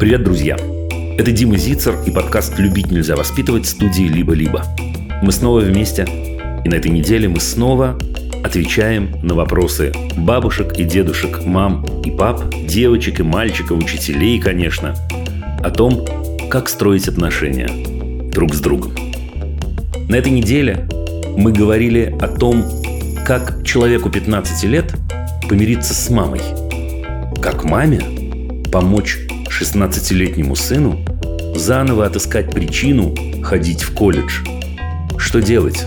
Привет, друзья! Это Дима Зицер и подкаст «Любить нельзя воспитывать» студии «Либо-либо». Мы снова вместе, и на этой неделе мы снова отвечаем на вопросы бабушек и дедушек, мам и пап, девочек и мальчиков, учителей, конечно, о том, как строить отношения друг с другом. На этой неделе мы говорили о том, как человеку 15 лет помириться с мамой, как маме помочь 16-летнему сыну заново отыскать причину ходить в колледж. Что делать,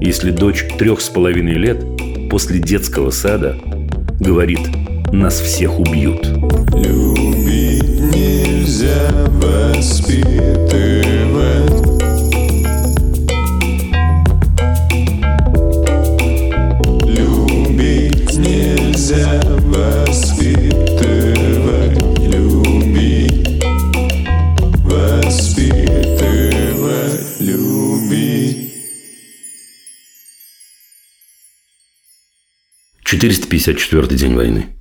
если дочь трех с половиной лет после детского сада говорит «нас всех убьют»? Любить нельзя воспитывать «454 день войны».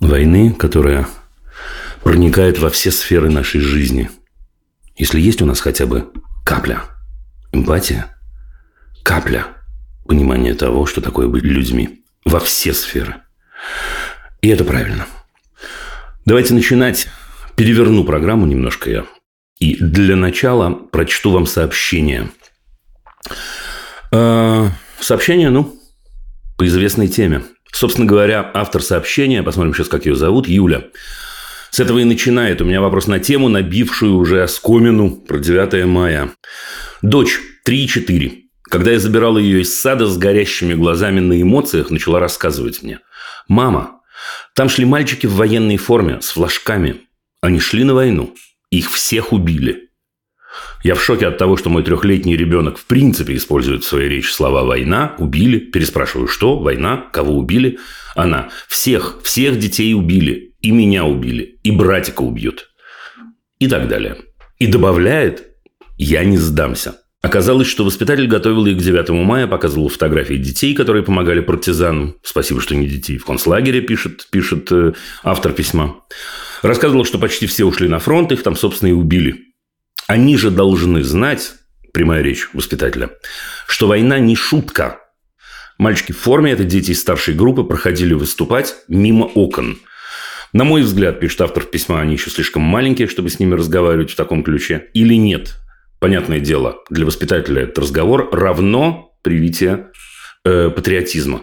Войны, которая проникает во все сферы нашей жизни. Если есть у нас хотя бы капля эмпатия, капля понимания того, что такое быть людьми во все сферы. И это правильно. Давайте начинать. Переверну программу немножко я. И для начала прочту вам сообщение. Э, сообщение, ну, по известной теме. Собственно говоря, автор сообщения, посмотрим сейчас, как ее зовут, Юля. С этого и начинает. У меня вопрос на тему, набившую уже оскомину про 9 мая. Дочь, 3,4. Когда я забирал ее из сада с горящими глазами на эмоциях, начала рассказывать мне. «Мама, там шли мальчики в военной форме с флажками. Они шли на войну. Их всех убили. Я в шоке от того, что мой трехлетний ребенок в принципе использует в своей речи слова «война», «убили». Переспрашиваю, что? «Война»? Кого убили? Она. Всех, всех детей убили. И меня убили. И братика убьют. И так далее. И добавляет «я не сдамся». Оказалось, что воспитатель готовил их к 9 мая, показывал фотографии детей, которые помогали партизанам. Спасибо, что не детей. В концлагере пишет, пишет э, автор письма. Рассказывал, что почти все ушли на фронт, их там, собственно, и убили. Они же должны знать, прямая речь воспитателя, что война не шутка. Мальчики в форме, это дети из старшей группы, проходили выступать мимо окон. На мой взгляд, пишет автор письма, они еще слишком маленькие, чтобы с ними разговаривать в таком ключе. Или нет? Понятное дело, для воспитателя этот разговор равно привитие э, патриотизма.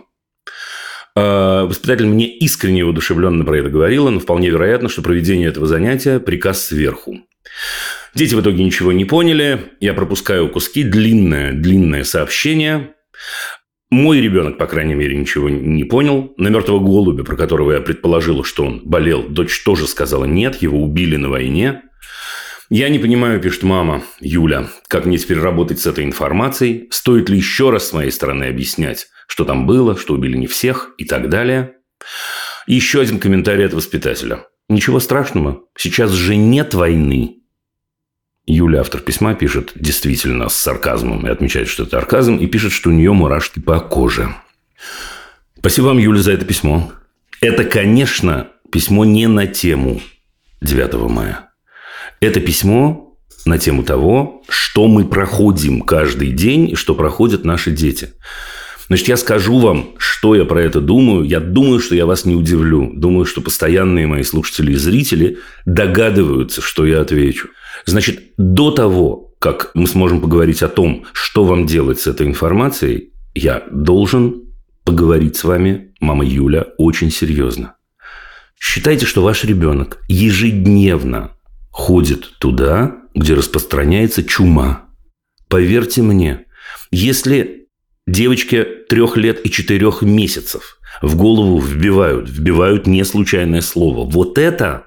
Э, воспитатель мне искренне и удушевленно про это говорила, но вполне вероятно, что проведение этого занятия – приказ сверху. Дети в итоге ничего не поняли. Я пропускаю куски. Длинное, длинное сообщение. Мой ребенок, по крайней мере, ничего не понял. На мертвого голубя, про которого я предположила, что он болел, дочь тоже сказала нет, его убили на войне. Я не понимаю, пишет мама Юля, как мне теперь работать с этой информацией? Стоит ли еще раз с моей стороны объяснять, что там было, что убили не всех и так далее? Еще один комментарий от воспитателя. Ничего страшного, сейчас же нет войны. Юля, автор письма, пишет действительно с сарказмом и отмечает, что это арказм, и пишет, что у нее мурашки по коже. Спасибо вам, Юля, за это письмо. Это, конечно, письмо не на тему 9 мая. Это письмо на тему того, что мы проходим каждый день и что проходят наши дети. Значит, я скажу вам, что я про это думаю. Я думаю, что я вас не удивлю. Думаю, что постоянные мои слушатели и зрители догадываются, что я отвечу. Значит, до того, как мы сможем поговорить о том, что вам делать с этой информацией, я должен поговорить с вами, мама Юля, очень серьезно. Считайте, что ваш ребенок ежедневно ходит туда, где распространяется чума. Поверьте мне, если девочке трех лет и четырех месяцев в голову вбивают, вбивают не случайное слово, вот это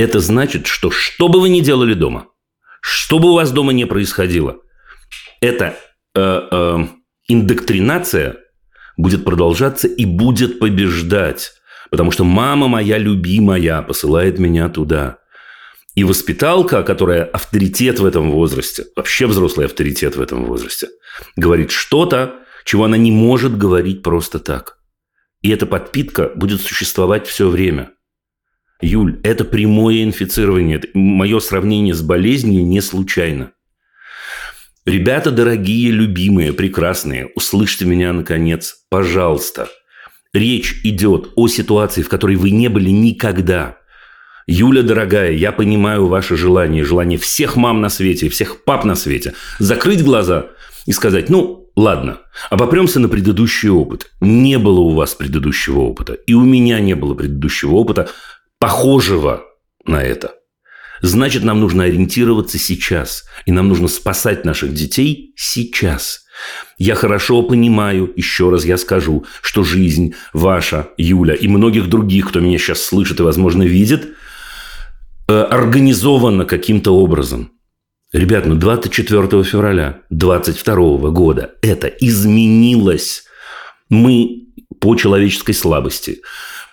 это значит, что что бы вы ни делали дома, что бы у вас дома не происходило, эта э, э, индоктринация будет продолжаться и будет побеждать. Потому что мама моя любимая посылает меня туда. И воспиталка, которая авторитет в этом возрасте, вообще взрослый авторитет в этом возрасте, говорит что-то, чего она не может говорить просто так. И эта подпитка будет существовать все время – Юль, это прямое инфицирование. Мое сравнение с болезнью не случайно. Ребята дорогие, любимые, прекрасные, услышьте меня наконец, пожалуйста. Речь идет о ситуации, в которой вы не были никогда. Юля, дорогая, я понимаю ваше желание, желание всех мам на свете, всех пап на свете, закрыть глаза и сказать, ну, ладно, обопремся на предыдущий опыт. Не было у вас предыдущего опыта, и у меня не было предыдущего опыта, похожего на это. Значит, нам нужно ориентироваться сейчас. И нам нужно спасать наших детей сейчас. Я хорошо понимаю, еще раз я скажу, что жизнь ваша, Юля, и многих других, кто меня сейчас слышит и, возможно, видит, э, организована каким-то образом. Ребят, ну 24 февраля 22 года это изменилось. Мы по человеческой слабости,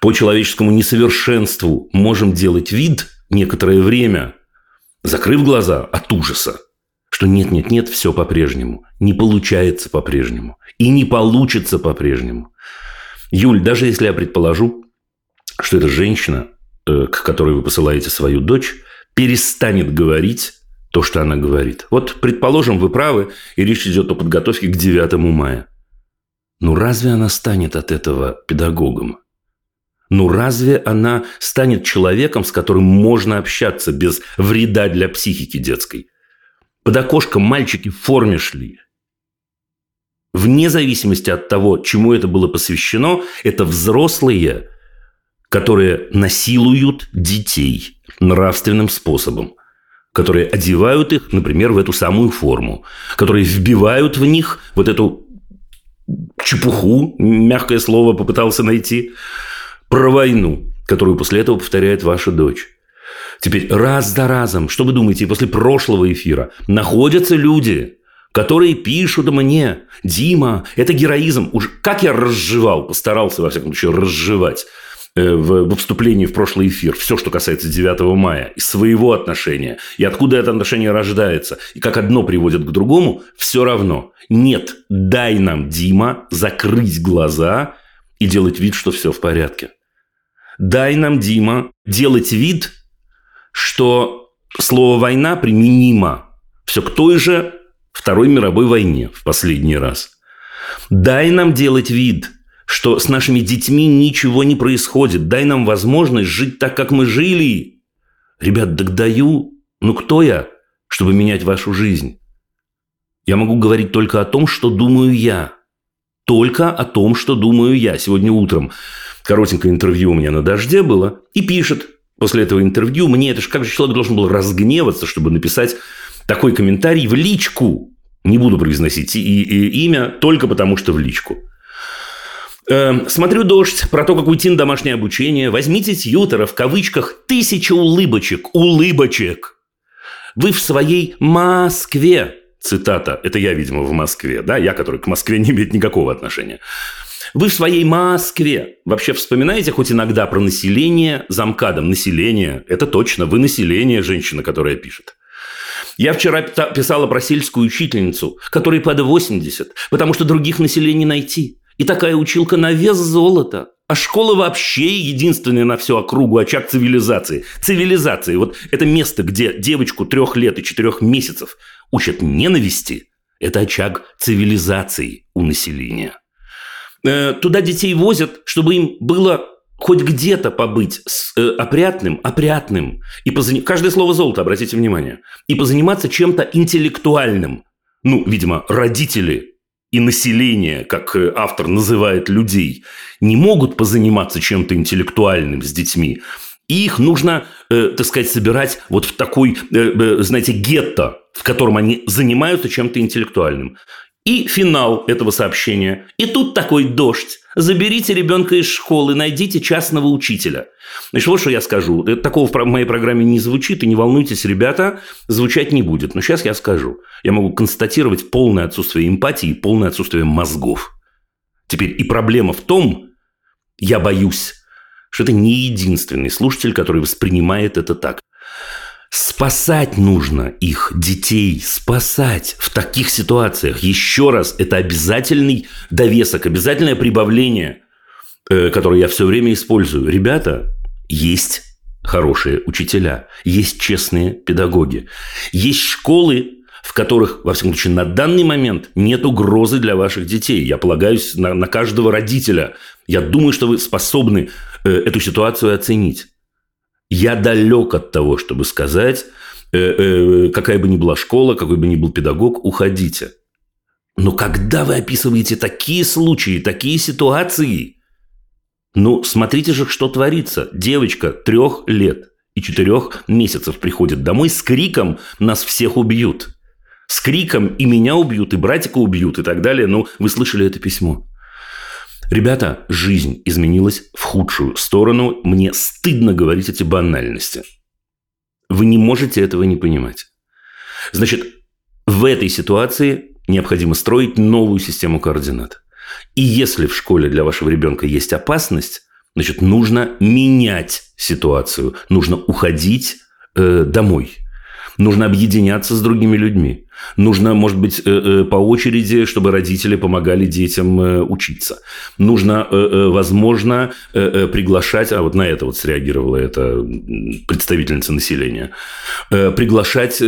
по человеческому несовершенству можем делать вид некоторое время, закрыв глаза от ужаса, что нет-нет-нет, все по-прежнему, не получается по-прежнему и не получится по-прежнему. Юль, даже если я предположу, что эта женщина, э, к которой вы посылаете свою дочь, перестанет говорить то, что она говорит. Вот, предположим, вы правы, и речь идет о подготовке к 9 мая. Ну разве она станет от этого педагогом? Ну разве она станет человеком, с которым можно общаться без вреда для психики детской? Под окошком мальчики в форме шли. Вне зависимости от того, чему это было посвящено, это взрослые, которые насилуют детей нравственным способом, которые одевают их, например, в эту самую форму, которые вбивают в них вот эту чепуху, мягкое слово попытался найти, про войну, которую после этого повторяет ваша дочь. Теперь раз за разом, что вы думаете, после прошлого эфира находятся люди, которые пишут мне, Дима, это героизм. Уж как я разжевал, постарался, во всяком случае, разжевать э, в, в вступлении в прошлый эфир все, что касается 9 мая, и своего отношения, и откуда это отношение рождается, и как одно приводит к другому, все равно. Нет, дай нам, Дима, закрыть глаза и делать вид, что все в порядке. Дай нам, Дима, делать вид, что слово «война» применимо все к той же Второй мировой войне в последний раз. Дай нам делать вид, что с нашими детьми ничего не происходит. Дай нам возможность жить так, как мы жили. Ребят, так даю. Ну, кто я, чтобы менять вашу жизнь? Я могу говорить только о том, что думаю я. Только о том, что думаю я. Сегодня утром коротенькое интервью у меня на «Дожде» было, и пишет после этого интервью мне, это же как же человек должен был разгневаться, чтобы написать такой комментарий в личку. Не буду произносить и, и имя, только потому что в личку. Э, смотрю «Дождь», про то, как уйти на домашнее обучение. Возьмите тьютера, в кавычках, тысяча улыбочек. Улыбочек. Вы в своей Москве. Цитата. Это я, видимо, в Москве. Да, я, который к Москве не имеет никакого отношения. Вы в своей Москве вообще вспоминаете хоть иногда про население замкадом? Население – это точно. Вы население, женщина, которая пишет. Я вчера писала про сельскую учительницу, которой под 80, потому что других населений найти. И такая училка на вес золота. А школа вообще единственная на всю округу очаг цивилизации. Цивилизации. Вот это место, где девочку трех лет и четырех месяцев учат ненависти, это очаг цивилизации у населения. Э, туда детей возят, чтобы им было хоть где-то побыть с, э, опрятным, опрятным. И позан... Каждое слово золото, обратите внимание. И позаниматься чем-то интеллектуальным. Ну, видимо, родители и население, как э, автор называет людей, не могут позаниматься чем-то интеллектуальным с детьми. И их нужно, э, так сказать, собирать вот в такой, э, э, знаете, гетто, в котором они занимаются чем-то интеллектуальным. И финал этого сообщения. И тут такой дождь. Заберите ребенка из школы, найдите частного учителя. Значит, вот что я скажу. Такого в моей программе не звучит, и не волнуйтесь, ребята, звучать не будет. Но сейчас я скажу. Я могу констатировать полное отсутствие эмпатии полное отсутствие мозгов. Теперь и проблема в том, я боюсь, что это не единственный слушатель, который воспринимает это так. Спасать нужно их, детей, спасать в таких ситуациях. Еще раз, это обязательный довесок, обязательное прибавление, э, которое я все время использую. Ребята, есть хорошие учителя, есть честные педагоги, есть школы, в которых, во всяком случае, на данный момент нет угрозы для ваших детей. Я полагаюсь на, на каждого родителя. Я думаю, что вы способны э, эту ситуацию оценить. Я далек от того, чтобы сказать, э, э, какая бы ни была школа, какой бы ни был педагог, уходите. Но когда вы описываете такие случаи, такие ситуации, ну, смотрите же, что творится. Девочка трех лет и четырех месяцев приходит домой с криком «Нас всех убьют!» с криком «и меня убьют, и братика убьют» и так далее. Ну, вы слышали это письмо. Ребята, жизнь изменилась в худшую сторону. Мне стыдно говорить эти банальности. Вы не можете этого не понимать. Значит, в этой ситуации необходимо строить новую систему координат. И если в школе для вашего ребенка есть опасность, значит, нужно менять ситуацию, нужно уходить э, домой – Нужно объединяться с другими людьми. Нужно, может быть, э, э, по очереди, чтобы родители помогали детям э, учиться. Нужно, возможно, приглашать, а вот на это вот среагировала эта представительница населения, приглашать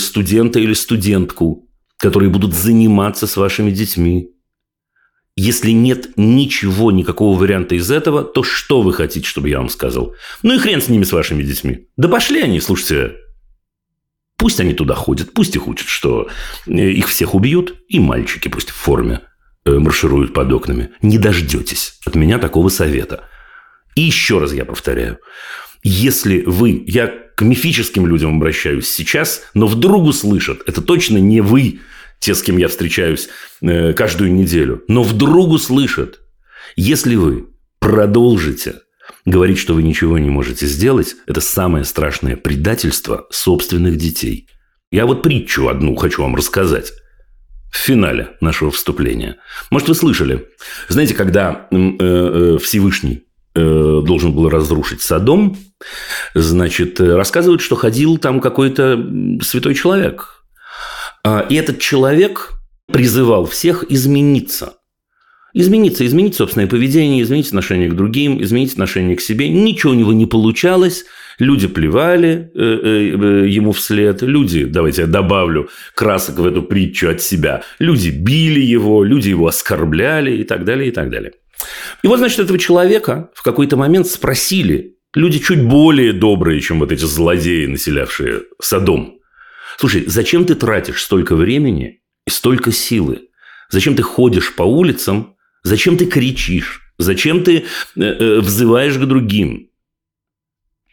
студента или студентку, которые будут заниматься с вашими детьми. Если нет ничего, никакого варианта из этого, то что вы хотите, чтобы я вам сказал? Ну и хрен с ними, с вашими детьми. Да пошли они, слушайте, Пусть они туда ходят, пусть их учат, что э, их всех убьют, и мальчики пусть в форме э, маршируют под окнами. Не дождетесь от меня такого совета. И еще раз я повторяю. Если вы, я к мифическим людям обращаюсь сейчас, но вдруг услышат, это точно не вы, те, с кем я встречаюсь э, каждую неделю, но вдруг услышат, если вы продолжите Говорить, что вы ничего не можете сделать, это самое страшное предательство собственных детей. Я вот притчу одну хочу вам рассказать в финале нашего вступления. Может, вы слышали? Знаете, когда э, э, Всевышний э, должен был разрушить Содом, значит, рассказывают, что ходил там какой-то святой человек. А, и этот человек призывал всех измениться – измениться, изменить собственное поведение, изменить отношение к другим, изменить отношение к себе. Ничего у него не получалось. Люди плевали э, э, ему вслед, люди, давайте я добавлю красок в эту притчу от себя, люди били его, люди его оскорбляли и так далее, и так далее. И вот, значит, этого человека в какой-то момент спросили люди чуть более добрые, чем вот эти злодеи, населявшие Содом. Слушай, зачем ты тратишь столько времени и столько силы? Зачем ты ходишь по улицам Зачем ты кричишь? Зачем ты э, э, взываешь к другим?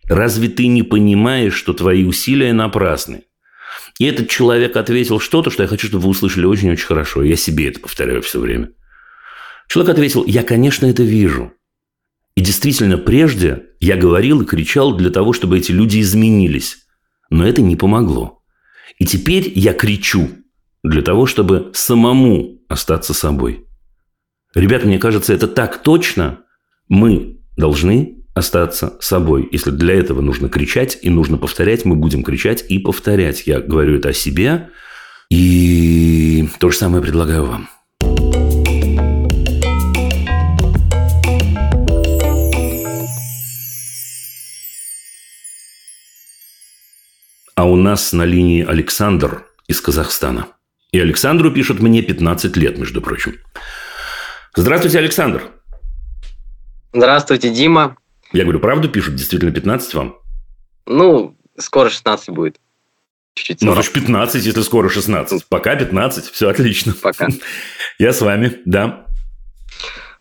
Разве ты не понимаешь, что твои усилия напрасны? И этот человек ответил что-то, что я хочу, чтобы вы услышали очень-очень хорошо. Я себе это повторяю все время. Человек ответил, я, конечно, это вижу. И действительно, прежде я говорил и кричал для того, чтобы эти люди изменились. Но это не помогло. И теперь я кричу для того, чтобы самому остаться собой. Ребята, мне кажется, это так точно. Мы должны остаться собой. Если для этого нужно кричать и нужно повторять, мы будем кричать и повторять. Я говорю это о себе. И то же самое предлагаю вам. А у нас на линии Александр из Казахстана. И Александру пишут мне 15 лет, между прочим. Здравствуйте, Александр. Здравствуйте, Дима. Я говорю, правду пишут? Действительно 15 вам? Ну, скоро 16 будет. Чуть-чуть ну, значит, 15, если скоро 16. Пока 15, все отлично. Пока. Я с вами, да.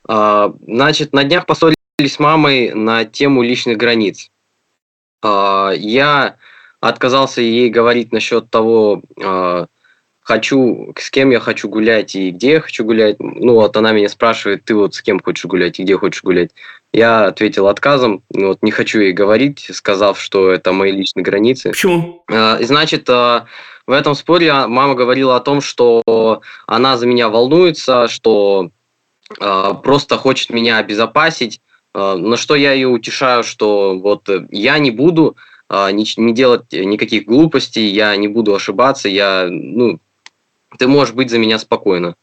А, значит, на днях поссорились с мамой на тему личных границ. А, я отказался ей говорить насчет того, а, хочу, с кем я хочу гулять и где я хочу гулять. Ну, вот она меня спрашивает, ты вот с кем хочешь гулять и где хочешь гулять. Я ответил отказом, ну, вот не хочу ей говорить, сказав, что это мои личные границы. Почему? А, и значит, а, в этом споре мама говорила о том, что она за меня волнуется, что а, просто хочет меня обезопасить, на что я ее утешаю, что вот я не буду не, не делать никаких глупостей, я не буду ошибаться, я ну, ты можешь быть за меня спокойно.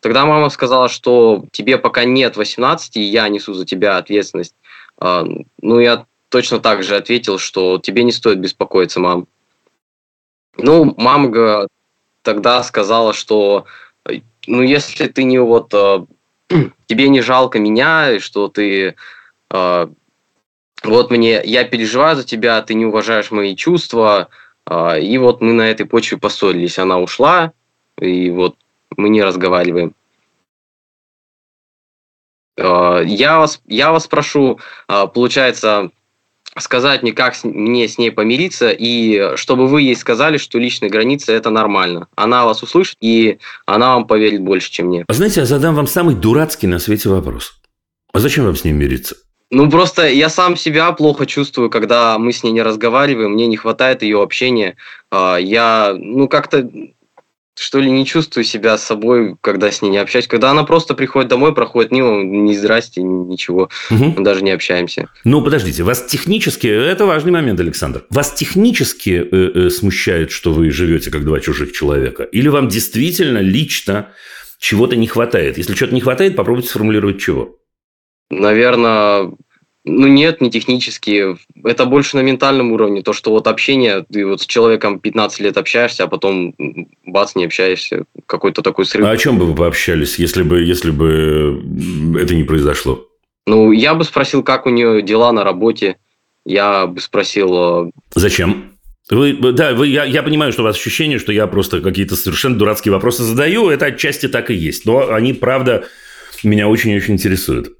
Тогда мама сказала, что тебе пока нет 18, и я несу за тебя ответственность. А, ну, я точно так же ответил, что тебе не стоит беспокоиться, мам. Ну, мама тогда сказала, что ну, если ты не вот э, тебе не жалко меня, что ты э, вот мне, я переживаю за тебя, ты не уважаешь мои чувства, и вот мы на этой почве поссорились. Она ушла, и вот мы не разговариваем. Э, я вас, я вас прошу, э, получается, сказать мне, как мне с ней помириться, и чтобы вы ей сказали, что личные границы – это нормально. Она вас услышит, и она вам поверит больше, чем мне. А знаете, я задам вам самый дурацкий на свете вопрос. А зачем вам с ней мириться? Ну, просто я сам себя плохо чувствую, когда мы с ней не разговариваем, мне не хватает ее общения. А, я, ну, как-то что ли, не чувствую себя с собой, когда с ней не общаюсь. Когда она просто приходит домой, проходит мимо, ни здрасте, ничего, угу. мы даже не общаемся. Ну, подождите, вас технически, это важный момент, Александр, вас технически э, э, смущает, что вы живете как два чужих человека? Или вам действительно лично чего-то не хватает? Если чего-то не хватает, попробуйте сформулировать чего. Наверное, ну нет, не технически. Это больше на ментальном уровне. То, что вот общение, ты вот с человеком 15 лет общаешься, а потом бац, не общаешься. Какой-то такой срыв. А о чем бы вы пообщались, если бы, если бы это не произошло? Ну, я бы спросил, как у нее дела на работе. Я бы спросил... А, Зачем? Вы, да, вы, я, я понимаю, что у вас ощущение, что я просто какие-то совершенно дурацкие вопросы задаю. Это отчасти так и есть. Но они, правда, меня очень-очень интересуют.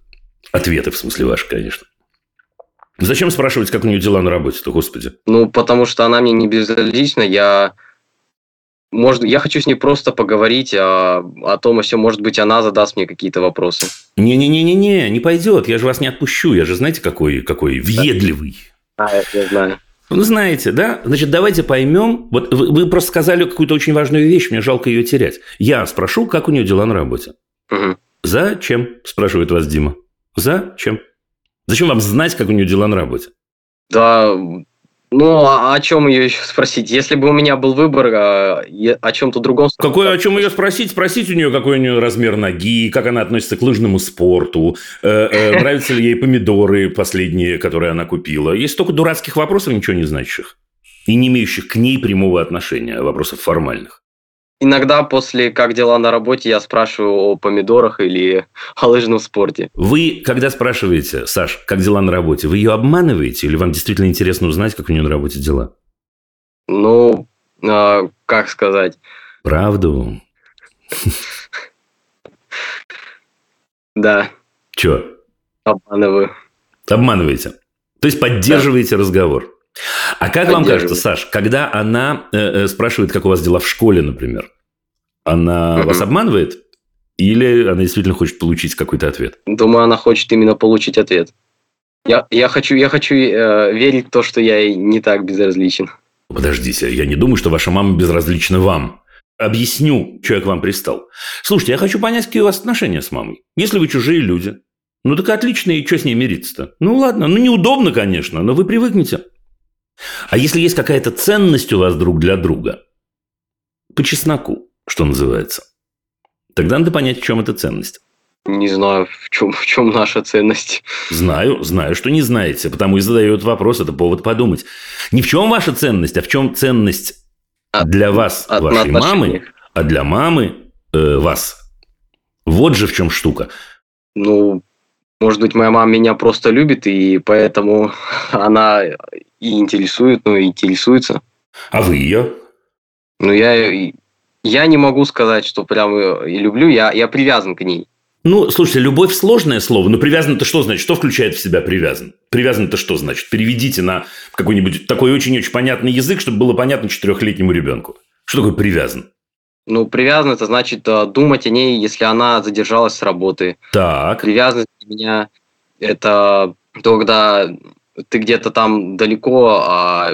Ответы, в смысле, ваши, конечно. Зачем спрашивать, как у нее дела на работе-то, господи? Ну, потому что она мне не безразлична. Я может, я хочу с ней просто поговорить о, о том, все, может быть, она задаст мне какие-то вопросы. Не-не-не-не-не, не пойдет. Я же вас не отпущу. Я же, знаете, какой, какой въедливый. А, я знаю. Ну, знаете, да? Значит, давайте поймем. Вот вы, вы просто сказали какую-то очень важную вещь, мне жалко ее терять. Я спрошу, как у нее дела на работе. Угу. Зачем? Спрашивает вас Дима. Зачем? Зачем вам знать, как у нее дела на работе? Да, ну, а о чем ее еще спросить? Если бы у меня был выбор, а, о чем-то другом... Какой, о чем ее спросить? Спросить у нее, какой у нее размер ноги, как она относится к лыжному спорту, э, э, нравятся ли ей помидоры последние, которые она купила. Есть столько дурацких вопросов, ничего не значащих. И не имеющих к ней прямого отношения, вопросов формальных. Иногда после «как дела на работе» я спрашиваю о помидорах или о лыжном спорте. Вы, когда спрашиваете, Саш, как дела на работе, вы ее обманываете или вам действительно интересно узнать, как у нее на работе дела? Ну, э, как сказать? Правду? Да. Че? Обманываю. Обманываете. То есть поддерживаете разговор. А как вам кажется, Саш, когда она э, э, спрашивает, как у вас дела в школе, например, она вас обманывает? Или она действительно хочет получить какой-то ответ? Думаю, она хочет именно получить ответ. Я, я хочу, я хочу э, верить в то, что я не так безразличен. Подождите, я не думаю, что ваша мама безразлична вам. Объясню, что я к вам пристал. Слушайте, я хочу понять, какие у вас отношения с мамой. Если вы чужие люди, ну так отлично, и что с ней мириться-то? Ну ладно, ну неудобно, конечно, но вы привыкнете. А если есть какая-то ценность у вас друг для друга, по чесноку, что называется, тогда надо понять, в чем эта ценность. Не знаю, в чем, в чем наша ценность. Знаю, знаю, что не знаете, потому и задаю этот вопрос, это повод подумать. Не в чем ваша ценность, а в чем ценность от, для вас, от вашей мамы, а для мамы э, вас. Вот же в чем штука. Ну, может быть, моя мама меня просто любит, и поэтому она и интересует, ну, и интересуется. А вы ее? Ну, я, я не могу сказать, что прям и люблю, я, я привязан к ней. Ну, слушайте, любовь сложное слово, но привязан-то что значит? Что включает в себя привязан? Привязан-то что значит? Переведите на какой-нибудь такой очень-очень понятный язык, чтобы было понятно четырехлетнему ребенку. Что такое привязан? Ну, привязан это значит э, думать о ней, если она задержалась с работы. Так. Привязанность для меня это то, когда ты где-то там далеко, а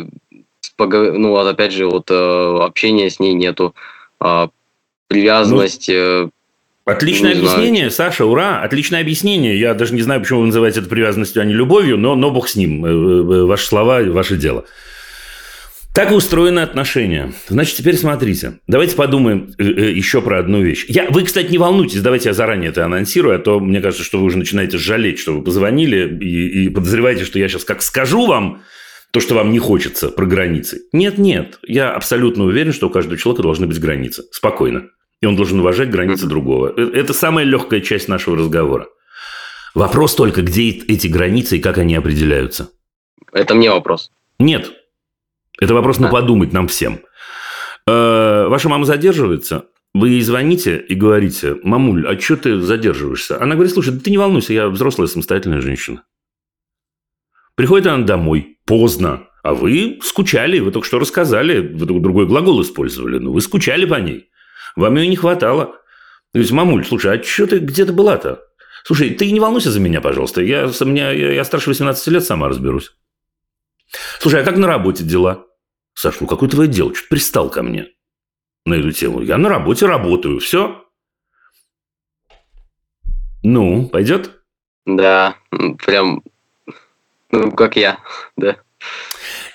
ну, вот опять же, вот э, общения с ней нету, а привязанность. Ну, отличное объяснение, знаю. Саша, ура, отличное объяснение. Я даже не знаю, почему вы называете это привязанностью, а не любовью, но, но бог с ним. Ваши слова, ваше дело. Так устроены отношения. Значит, теперь смотрите. Давайте подумаем э, э, еще про одну вещь. Я, вы, кстати, не волнуйтесь, давайте я заранее это анонсирую, а то мне кажется, что вы уже начинаете жалеть, что вы позвонили и, и подозреваете, что я сейчас как скажу вам то, что вам не хочется про границы. Нет, нет. Я абсолютно уверен, что у каждого человека должны быть границы. Спокойно. И он должен уважать границы другого. Э, это самая легкая часть нашего разговора. Вопрос только, где эти границы и как они определяются. Это мне вопрос. Нет, это вопрос на подумать нам всем. Э, ваша мама задерживается, вы ей звоните и говорите, мамуль, а что ты задерживаешься? Она говорит, слушай, да ты не волнуйся, я взрослая самостоятельная женщина. Приходит она домой, поздно, а вы скучали, вы только что рассказали, вы другой глагол использовали, но вы скучали по ней. Вам ее не хватало. Говорит, мамуль, слушай, а что ты где то была-то? Слушай, ты не волнуйся за меня, пожалуйста. Я, меня, я, я старше 18 лет, сама разберусь. Слушай, а как на работе дела? Саш, ну какое твое дело? Что пристал ко мне на эту тему? Я на работе работаю. Все? Ну, пойдет? Да, прям, ну, как я, да.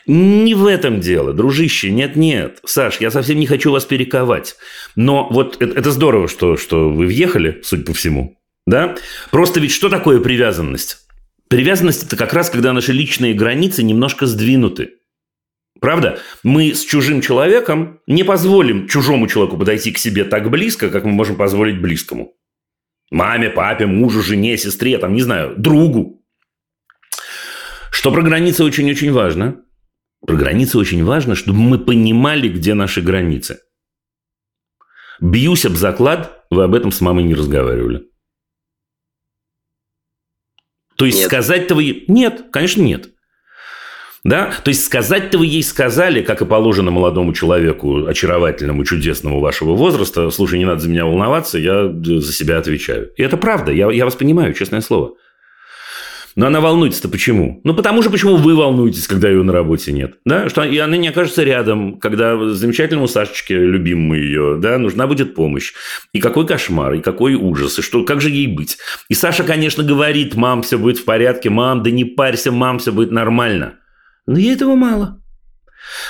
Не в этом дело, дружище, нет-нет. Саш, я совсем не хочу вас перековать. Но вот это, это здорово, что, что вы въехали, судя по всему. Да? Просто ведь что такое привязанность? Привязанность – это как раз, когда наши личные границы немножко сдвинуты. Правда? Мы с чужим человеком не позволим чужому человеку подойти к себе так близко, как мы можем позволить близкому. Маме, папе, мужу, жене, сестре, там, не знаю, другу. Что про границы очень-очень важно. Про границы очень важно, чтобы мы понимали, где наши границы. Бьюсь об заклад, вы об этом с мамой не разговаривали. То есть сказать-то вы... Нет, конечно, нет. Да? То есть сказать-то вы ей сказали, как и положено молодому человеку, очаровательному, чудесному вашего возраста, слушай, не надо за меня волноваться, я за себя отвечаю. И это правда, я, я вас понимаю, честное слово. Но она волнуется-то почему? Ну, потому же, почему вы волнуетесь, когда ее на работе нет. Да? Что и она не окажется рядом, когда замечательному Сашечке, любимому ее, да, нужна будет помощь. И какой кошмар, и какой ужас, и что, как же ей быть? И Саша, конечно, говорит, мам, все будет в порядке, мам, да не парься, мам, все будет нормально. Но ей этого мало.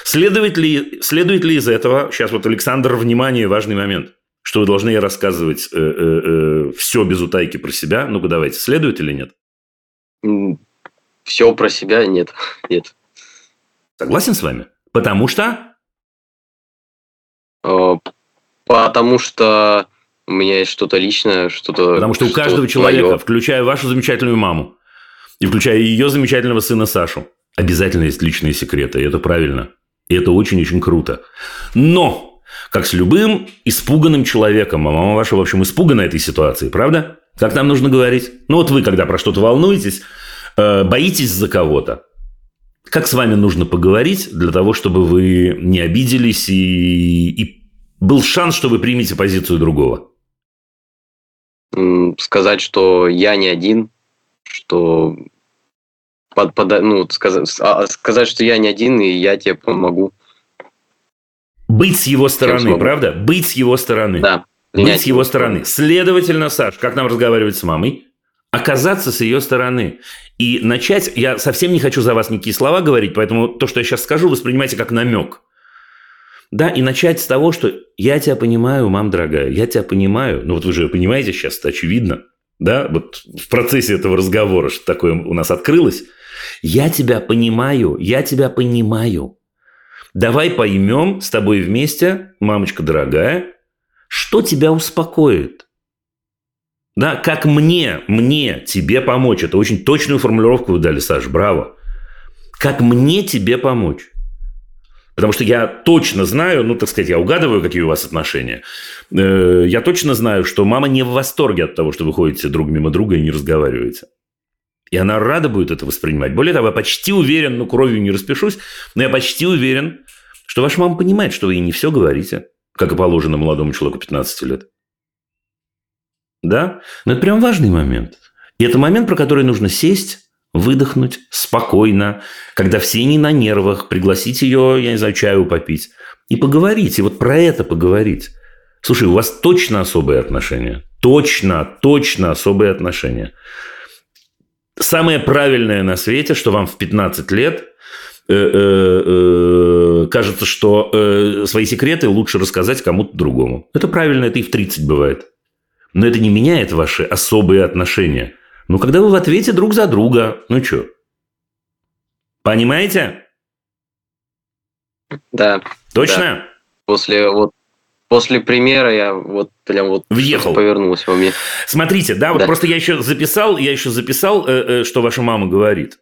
Следует ли, следует ли из этого, сейчас вот Александр, внимание, важный момент, что вы должны рассказывать э, э, э, все без утайки про себя? Ну-ка давайте, следует или нет? Все про себя нет. Нет. Согласен с вами? Потому что? Э, потому что у меня есть что-то личное, что-то... Потому что у каждого человека, твое. включая вашу замечательную маму, и включая ее замечательного сына Сашу, обязательно есть личные секреты. И это правильно. И это очень-очень круто. Но, как с любым испуганным человеком, а мама ваша, в общем, испугана этой ситуацией, правда? Как нам нужно говорить? Ну, вот вы, когда про что-то волнуетесь, э, боитесь за кого-то. Как с вами нужно поговорить для того, чтобы вы не обиделись и, и был шанс, что вы примете позицию другого? Сказать, что я не один, что под, под, ну, сказать, а, сказать, что я не один, и я тебе помогу. Быть с его стороны, правда? Быть с его стороны. Да. Быть с его стороны. Следовательно, Саш, как нам разговаривать с мамой? Оказаться с ее стороны. И начать... Я совсем не хочу за вас никакие слова говорить, поэтому то, что я сейчас скажу, воспринимайте как намек. Да, и начать с того, что я тебя понимаю, мам дорогая, я тебя понимаю. Ну, вот вы же понимаете сейчас, это очевидно. Да, вот в процессе этого разговора, что такое у нас открылось. Я тебя понимаю, я тебя понимаю. Давай поймем с тобой вместе, мамочка дорогая, что тебя успокоит. Да, как мне, мне тебе помочь. Это очень точную формулировку вы дали, Саш, браво. Как мне тебе помочь. Потому что я точно знаю, ну, так сказать, я угадываю, какие у вас отношения. Э, я точно знаю, что мама не в восторге от того, что вы ходите друг мимо друга и не разговариваете. И она рада будет это воспринимать. Более того, я почти уверен, ну, кровью не распишусь, но я почти уверен, что ваша мама понимает, что вы ей не все говорите, как и положено молодому человеку 15 лет. Да? Но это прям важный момент. И это момент, про который нужно сесть, выдохнуть спокойно, когда все не на нервах, пригласить ее, я не знаю, чаю попить и поговорить. И вот про это поговорить. Слушай, у вас точно особые отношения. Точно, точно особые отношения самое правильное на свете, что вам в 15 лет э, э, кажется, что свои секреты лучше рассказать кому-то другому. Это правильно, это и в 30 бывает. Но это не меняет ваши особые отношения. Ну, когда вы в ответе друг за друга, ну что? Понимаете? Да. Точно? Да. После вот после примера я вот прям вот въехал повернулся во мне. Смотрите, да, вот да. просто я еще записал, я еще записал, э, э, что ваша мама говорит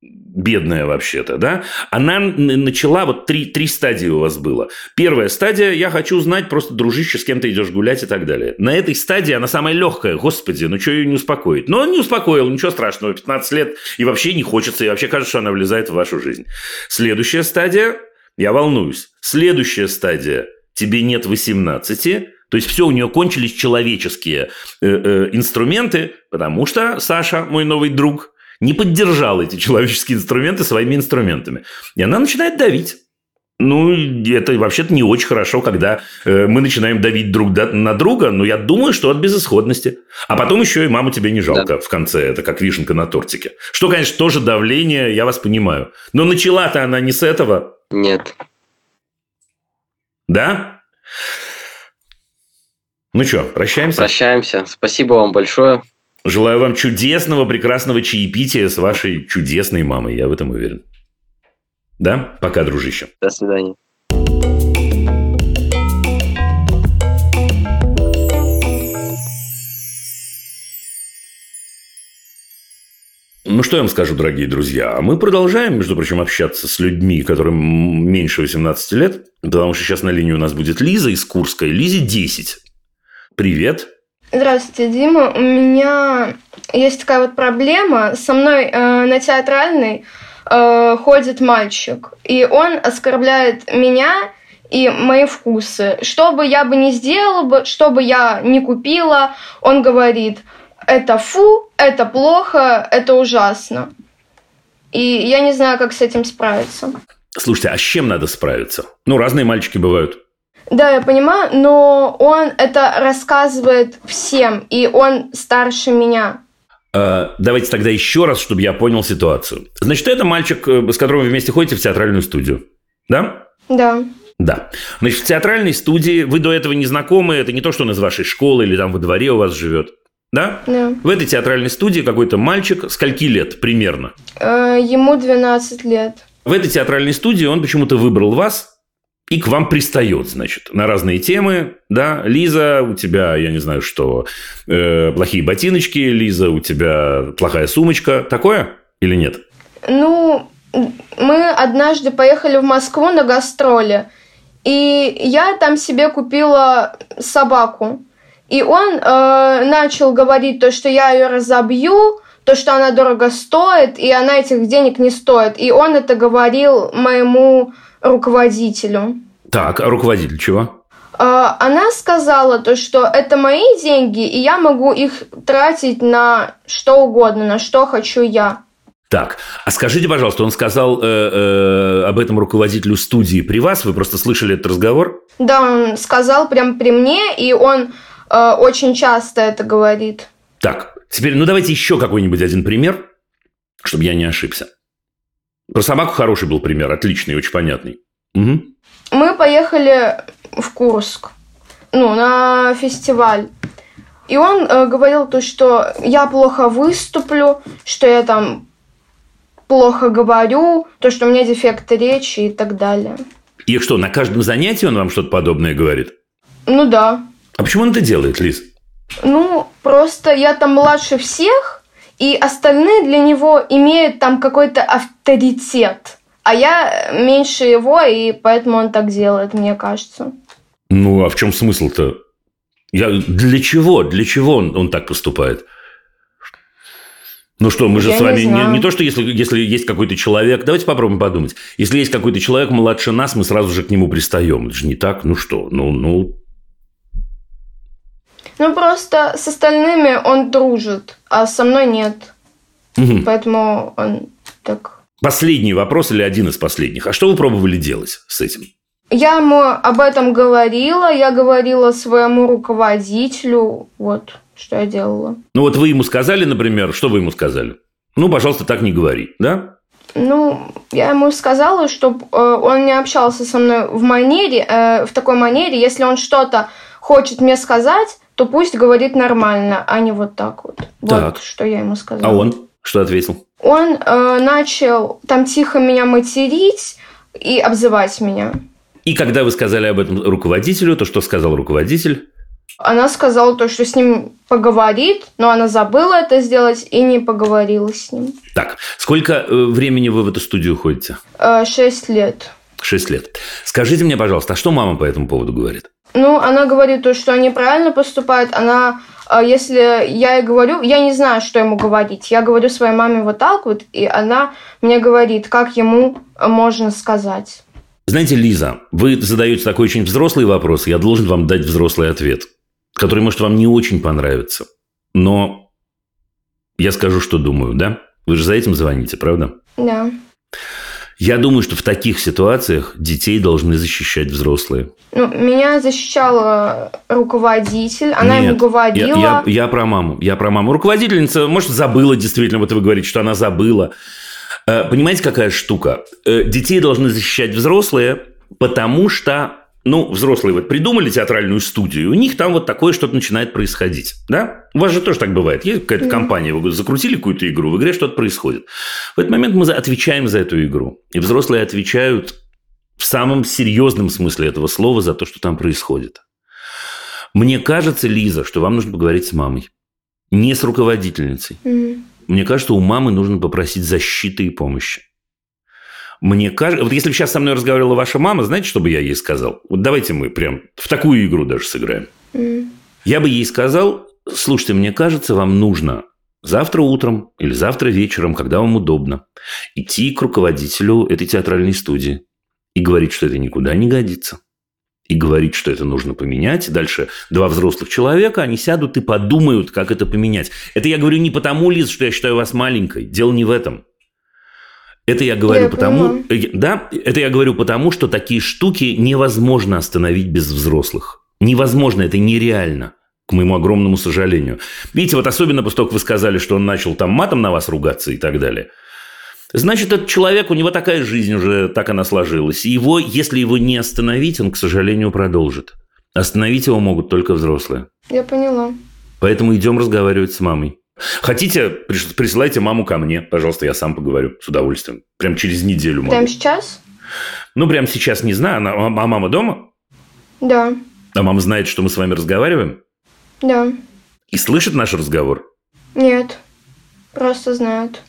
бедная вообще-то, да, она начала, вот три, три стадии у вас было. Первая стадия, я хочу знать, просто дружище, с кем ты идешь гулять и так далее. На этой стадии она самая легкая, господи, ну что ее не успокоит? Но он не успокоил, ничего страшного, 15 лет, и вообще не хочется, и вообще кажется, что она влезает в вашу жизнь. Следующая стадия, я волнуюсь. Следующая стадия, тебе нет 18, то есть все у нее кончились человеческие э, э, инструменты, потому что Саша, мой новый друг, не поддержал эти человеческие инструменты своими инструментами. И она начинает давить. Ну, это вообще-то не очень хорошо, когда э, мы начинаем давить друг на друга, но я думаю, что от безысходности. А потом еще и маму тебе не жалко да. в конце, это как вишенка на тортике. Что, конечно, тоже давление, я вас понимаю. Но начала-то она не с этого. Нет. Да? Ну что, прощаемся? Прощаемся. Спасибо вам большое. Желаю вам чудесного, прекрасного чаепития с вашей чудесной мамой. Я в этом уверен. Да? Пока, дружище. До свидания. Ну, что я вам скажу, дорогие друзья? Мы продолжаем, между прочим, общаться с людьми, которым меньше 18 лет, потому что сейчас на линии у нас будет Лиза из Курской. Лизе 10. Привет. Здравствуйте, Дима. У меня есть такая вот проблема. Со мной э, на театральный э, ходит мальчик, и он оскорбляет меня и мои вкусы. Что бы я бы ни сделала, что бы я ни купила, он говорит, это фу, это плохо, это ужасно. И я не знаю, как с этим справиться. Слушайте, а с чем надо справиться? Ну, разные мальчики бывают. Да, я понимаю, но он это рассказывает всем, и он старше меня. А, давайте тогда еще раз, чтобы я понял ситуацию. Значит, это мальчик, э, с которым вы вместе ходите в театральную студию, да? Да. Да. Значит, в театральной студии вы до этого не знакомы, это не то, что он из вашей школы или там во дворе у вас живет. Да? Да. В этой театральной студии какой-то мальчик, скольки лет примерно? Э, ему 12 лет. В этой театральной студии он почему-то выбрал вас, и к вам пристает, значит, на разные темы, да, Лиза, у тебя, я не знаю что, э, плохие ботиночки, Лиза, у тебя плохая сумочка, такое или нет? Ну, мы однажды поехали в Москву на гастроли, и я там себе купила собаку, и он э, начал говорить то, что я ее разобью, то, что она дорого стоит, и она этих денег не стоит, и он это говорил моему руководителю. Так, а руководитель чего? А, она сказала то, что это мои деньги, и я могу их тратить на что угодно, на что хочу я. Так, а скажите, пожалуйста, он сказал э, э, об этом руководителю студии при вас? Вы просто слышали этот разговор? Да, он сказал прямо при мне, и он э, очень часто это говорит. Так, теперь, ну давайте еще какой-нибудь один пример, чтобы я не ошибся. Про собаку хороший был пример, отличный, очень понятный. Угу. Мы поехали в Курск, ну, на фестиваль. И он э, говорил то, что я плохо выступлю, что я там плохо говорю, то, что у меня дефекты речи и так далее. И что, на каждом занятии он вам что-то подобное говорит? Ну да. А почему он это делает, Лиз? Ну, просто я там младше всех, и остальные для него имеют там какой-то авторитет. А я меньше его, и поэтому он так делает, мне кажется. Ну, а в чем смысл-то? Я... Для чего? Для чего он, он так поступает? Ну что, мы же Я с вами не, не, не то, что если, если есть какой-то человек, давайте попробуем подумать. Если есть какой-то человек младше нас, мы сразу же к нему пристаем. Это же не так. Ну что, ну, ну ну, просто с остальными он дружит, а со мной нет. Угу. Поэтому он так... Последний вопрос или один из последних. А что вы пробовали делать с этим? Я ему об этом говорила, я говорила своему руководителю, вот, что я делала. Ну, вот вы ему сказали, например, что вы ему сказали? Ну, пожалуйста, так не говори, да? Ну, я ему сказала, чтобы э, он не общался со мной в манере, э, в такой манере. Если он что-то хочет мне сказать, то пусть говорит нормально, а не вот так вот. Так. Вот что я ему сказала. А он что ответил? Он э, начал там тихо меня материть и обзывать меня. И когда вы сказали об этом руководителю, то что сказал руководитель? Она сказала то, что с ним поговорит, но она забыла это сделать и не поговорила с ним. Так, сколько э, времени вы в эту студию ходите? Э, Шесть лет. Шесть лет. Скажите мне, пожалуйста, а что мама по этому поводу говорит? Ну, она говорит то, что они правильно поступают. Она, э, если я ей говорю, я не знаю, что ему говорить. Я говорю своей маме вот так вот, и она мне говорит, как ему э, можно сказать. Знаете, Лиза, вы задаете такой очень взрослый вопрос, я должен вам дать взрослый ответ, который, может, вам не очень понравится. Но я скажу, что думаю, да? Вы же за этим звоните, правда? Да. Я думаю, что в таких ситуациях детей должны защищать взрослые. Ну, меня защищала руководитель, она ему Нет, говорила. Я, я, я про маму. Я про маму. Руководительница, может, забыла действительно, вот вы говорите, что она забыла. Э, Понимаете, какая штука? Э, Детей должны защищать взрослые, потому что, ну, взрослые вот придумали театральную студию, у них там вот такое что-то начинает происходить, да? У вас же тоже так бывает. Есть какая-то Да. компания, вы закрутили какую-то игру, в игре что-то происходит. В этот момент мы отвечаем за эту игру. И взрослые отвечают в самом серьезном смысле этого слова за то, что там происходит. Мне кажется, Лиза, что вам нужно поговорить с мамой. Не с руководительницей. М. Мне кажется, у мамы нужно попросить защиты и помощи. Мне кажется, вот если бы сейчас со мной разговаривала ваша мама, знаете, что бы я ей сказал? Вот давайте мы прям в такую игру даже сыграем. М. Я бы ей сказал, слушайте, мне кажется, вам нужно завтра утром или завтра вечером, когда вам удобно, идти к руководителю этой театральной студии и говорить, что это никуда не годится. И говорить, что это нужно поменять. Дальше два взрослых человека, они сядут и подумают, как это поменять. Это я говорю не потому, Лиз, что я считаю вас маленькой. Дело не в этом. Это я говорю Я потому... поняла. э, Да, это я говорю потому, что такие штуки невозможно остановить без взрослых. Невозможно, это нереально к моему огромному сожалению. Видите, вот особенно после того, как вы сказали, что он начал там матом на вас ругаться и так далее. Значит, этот человек, у него такая жизнь уже, так она сложилась. И его, если его не остановить, он, к сожалению, продолжит. Остановить его могут только взрослые. Я поняла. Поэтому идем разговаривать с мамой. Хотите, присылайте маму ко мне. Пожалуйста, я сам поговорю с удовольствием. Прям через неделю могу. Прямо сейчас? Ну, прям сейчас не знаю. Она- а мама дома? Да. А мама знает, что мы с вами разговариваем? Да. И слышит наш разговор? Нет. Просто знают.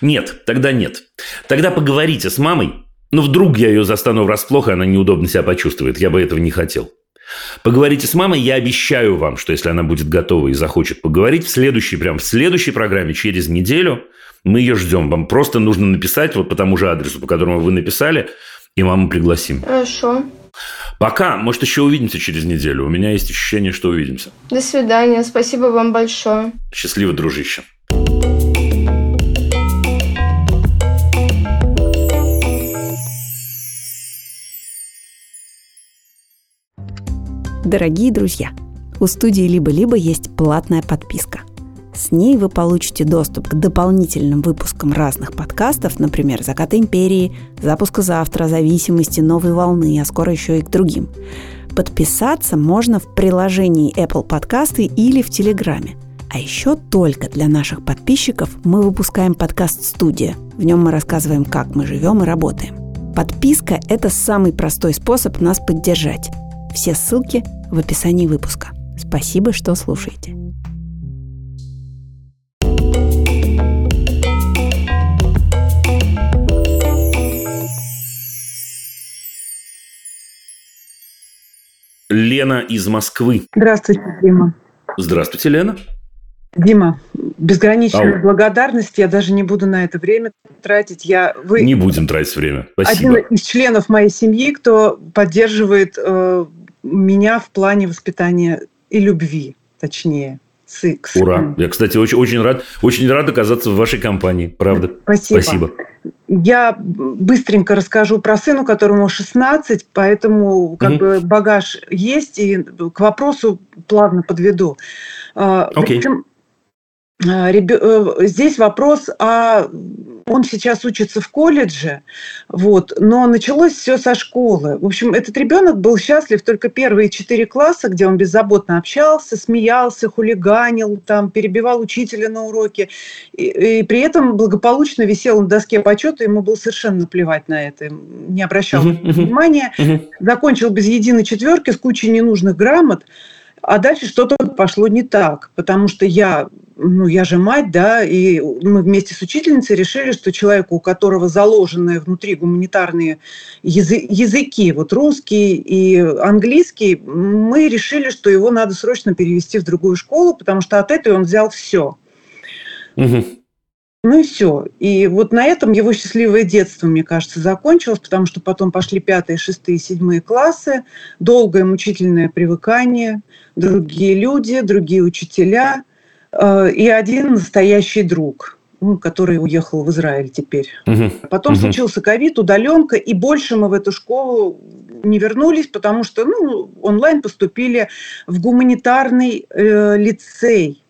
Нет, тогда нет. Тогда поговорите с мамой. Ну, вдруг я ее застану врасплох, и она неудобно себя почувствует. Я бы этого не хотел. Поговорите с мамой, я обещаю вам, что если она будет готова и захочет поговорить, в следующей, прям в следующей программе, через неделю, мы ее ждем. Вам просто нужно написать вот по тому же адресу, по которому вы написали, и маму пригласим. Хорошо. Пока, может, еще увидимся через неделю. У меня есть ощущение, что увидимся. До свидания. Спасибо вам большое. Счастливо, дружище. Дорогие друзья, у студии «Либо-либо» есть платная подписка. С ней вы получите доступ к дополнительным выпускам разных подкастов, например, «Закат империи», «Запуска завтра», «Зависимости», «Новой волны», а скоро еще и к другим. Подписаться можно в приложении Apple Подкасты или в Телеграме. А еще только для наших подписчиков мы выпускаем подкаст «Студия». В нем мы рассказываем, как мы живем и работаем. Подписка – это самый простой способ нас поддержать. Все ссылки в описании выпуска. Спасибо, что слушаете. Лена из Москвы. Здравствуйте, Дима. Здравствуйте, Лена. Дима, безграничная Ау. благодарность. Я даже не буду на это время тратить. Я, вы Не будем тратить время. один Спасибо. из членов моей семьи, кто поддерживает э, меня в плане воспитания и любви, точнее. к Ура. Я, кстати, очень, очень рад, очень рад оказаться в вашей компании. Правда. Спасибо. Спасибо. Я быстренько расскажу про сына, которому 16, поэтому как Мгм. бы багаж есть, и к вопросу плавно подведу. А, Окей. э, здесь вопрос о он сейчас учится в колледже, вот, но началось все со школы. В общем, этот ребенок был счастлив только первые четыре класса, где он беззаботно общался, смеялся, хулиганил, там, перебивал учителя на уроке, и, и при этом благополучно висел на доске почета, ему было совершенно наплевать на это, не обращал внимания, закончил без единой четверки с кучей ненужных грамот, а дальше что-то пошло не так, потому что я, ну, я же мать, да, и мы вместе с учительницей решили, что человеку, у которого заложены внутри гуманитарные языки, вот русский и английский, мы решили, что его надо срочно перевести в другую школу, потому что от этой он взял все. Угу. Ну и все. И вот на этом его счастливое детство, мне кажется, закончилось, потому что потом пошли пятые, шестые, седьмые классы, долгое мучительное привыкание, другие люди, другие учителя э, и один настоящий друг ну, который уехал в Израиль теперь. Угу. Потом угу. случился ковид, удаленка, и больше мы в эту школу не вернулись, потому что ну, онлайн поступили в гуманитарный э, лицей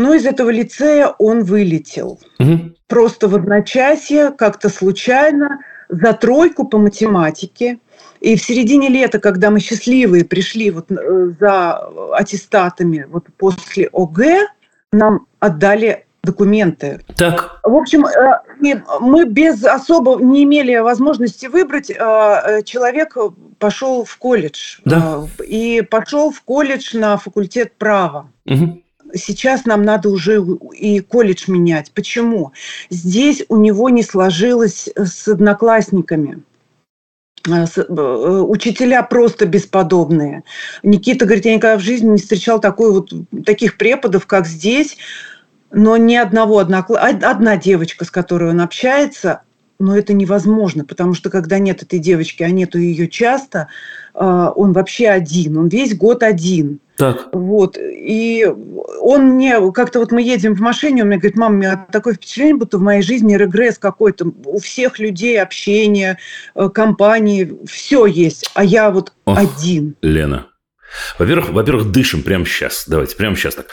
но из этого лицея он вылетел. Угу. Просто в одночасье, как-то случайно, за тройку по математике. И в середине лета, когда мы счастливые пришли вот э, за аттестатами вот после ОГЭ, нам отдали документы. Так. В общем, э, мы без особо не имели возможности выбрать. Э, человек пошел в колледж. Да. И пошел в колледж на факультет права. Угу сейчас нам надо уже и колледж менять. Почему? Здесь у него не сложилось с одноклассниками. А, э, учителя просто бесподобные. Никита говорит, я никогда в жизни не встречал такой вот, таких преподов, как здесь, но ни одного однокла... одна девочка, с которой он общается, но это невозможно, потому что когда нет этой девочки, а нету ее часто, а, он вообще один, он весь год один. Так. Вот. И он мне, как-то вот мы едем в машине, он мне говорит, мама, у меня такое впечатление, будто в моей жизни регресс какой-то. У всех людей общение, э, компании, все есть, а я вот Ох, один. Лена, во-первых, во-первых, дышим прямо сейчас. Давайте, прямо сейчас так.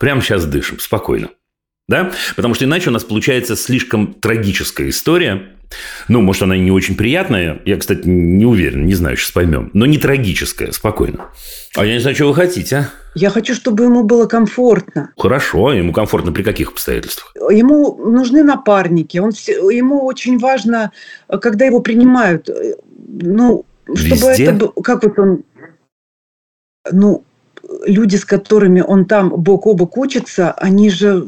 Прямо сейчас дышим, спокойно. Да? Потому что иначе у нас получается слишком трагическая история, ну, может, она не очень приятная. Я, кстати, не уверен, не знаю, сейчас поймем. Но не трагическая, спокойно. А я не знаю, что вы хотите, а? Я хочу, чтобы ему было комфортно. Хорошо, ему комфортно при каких обстоятельствах? Ему нужны напарники. Он, ему очень важно, когда его принимают. Ну, чтобы Везде? это... Как вот он... Ну, люди, с которыми он там бок о бок учится, они же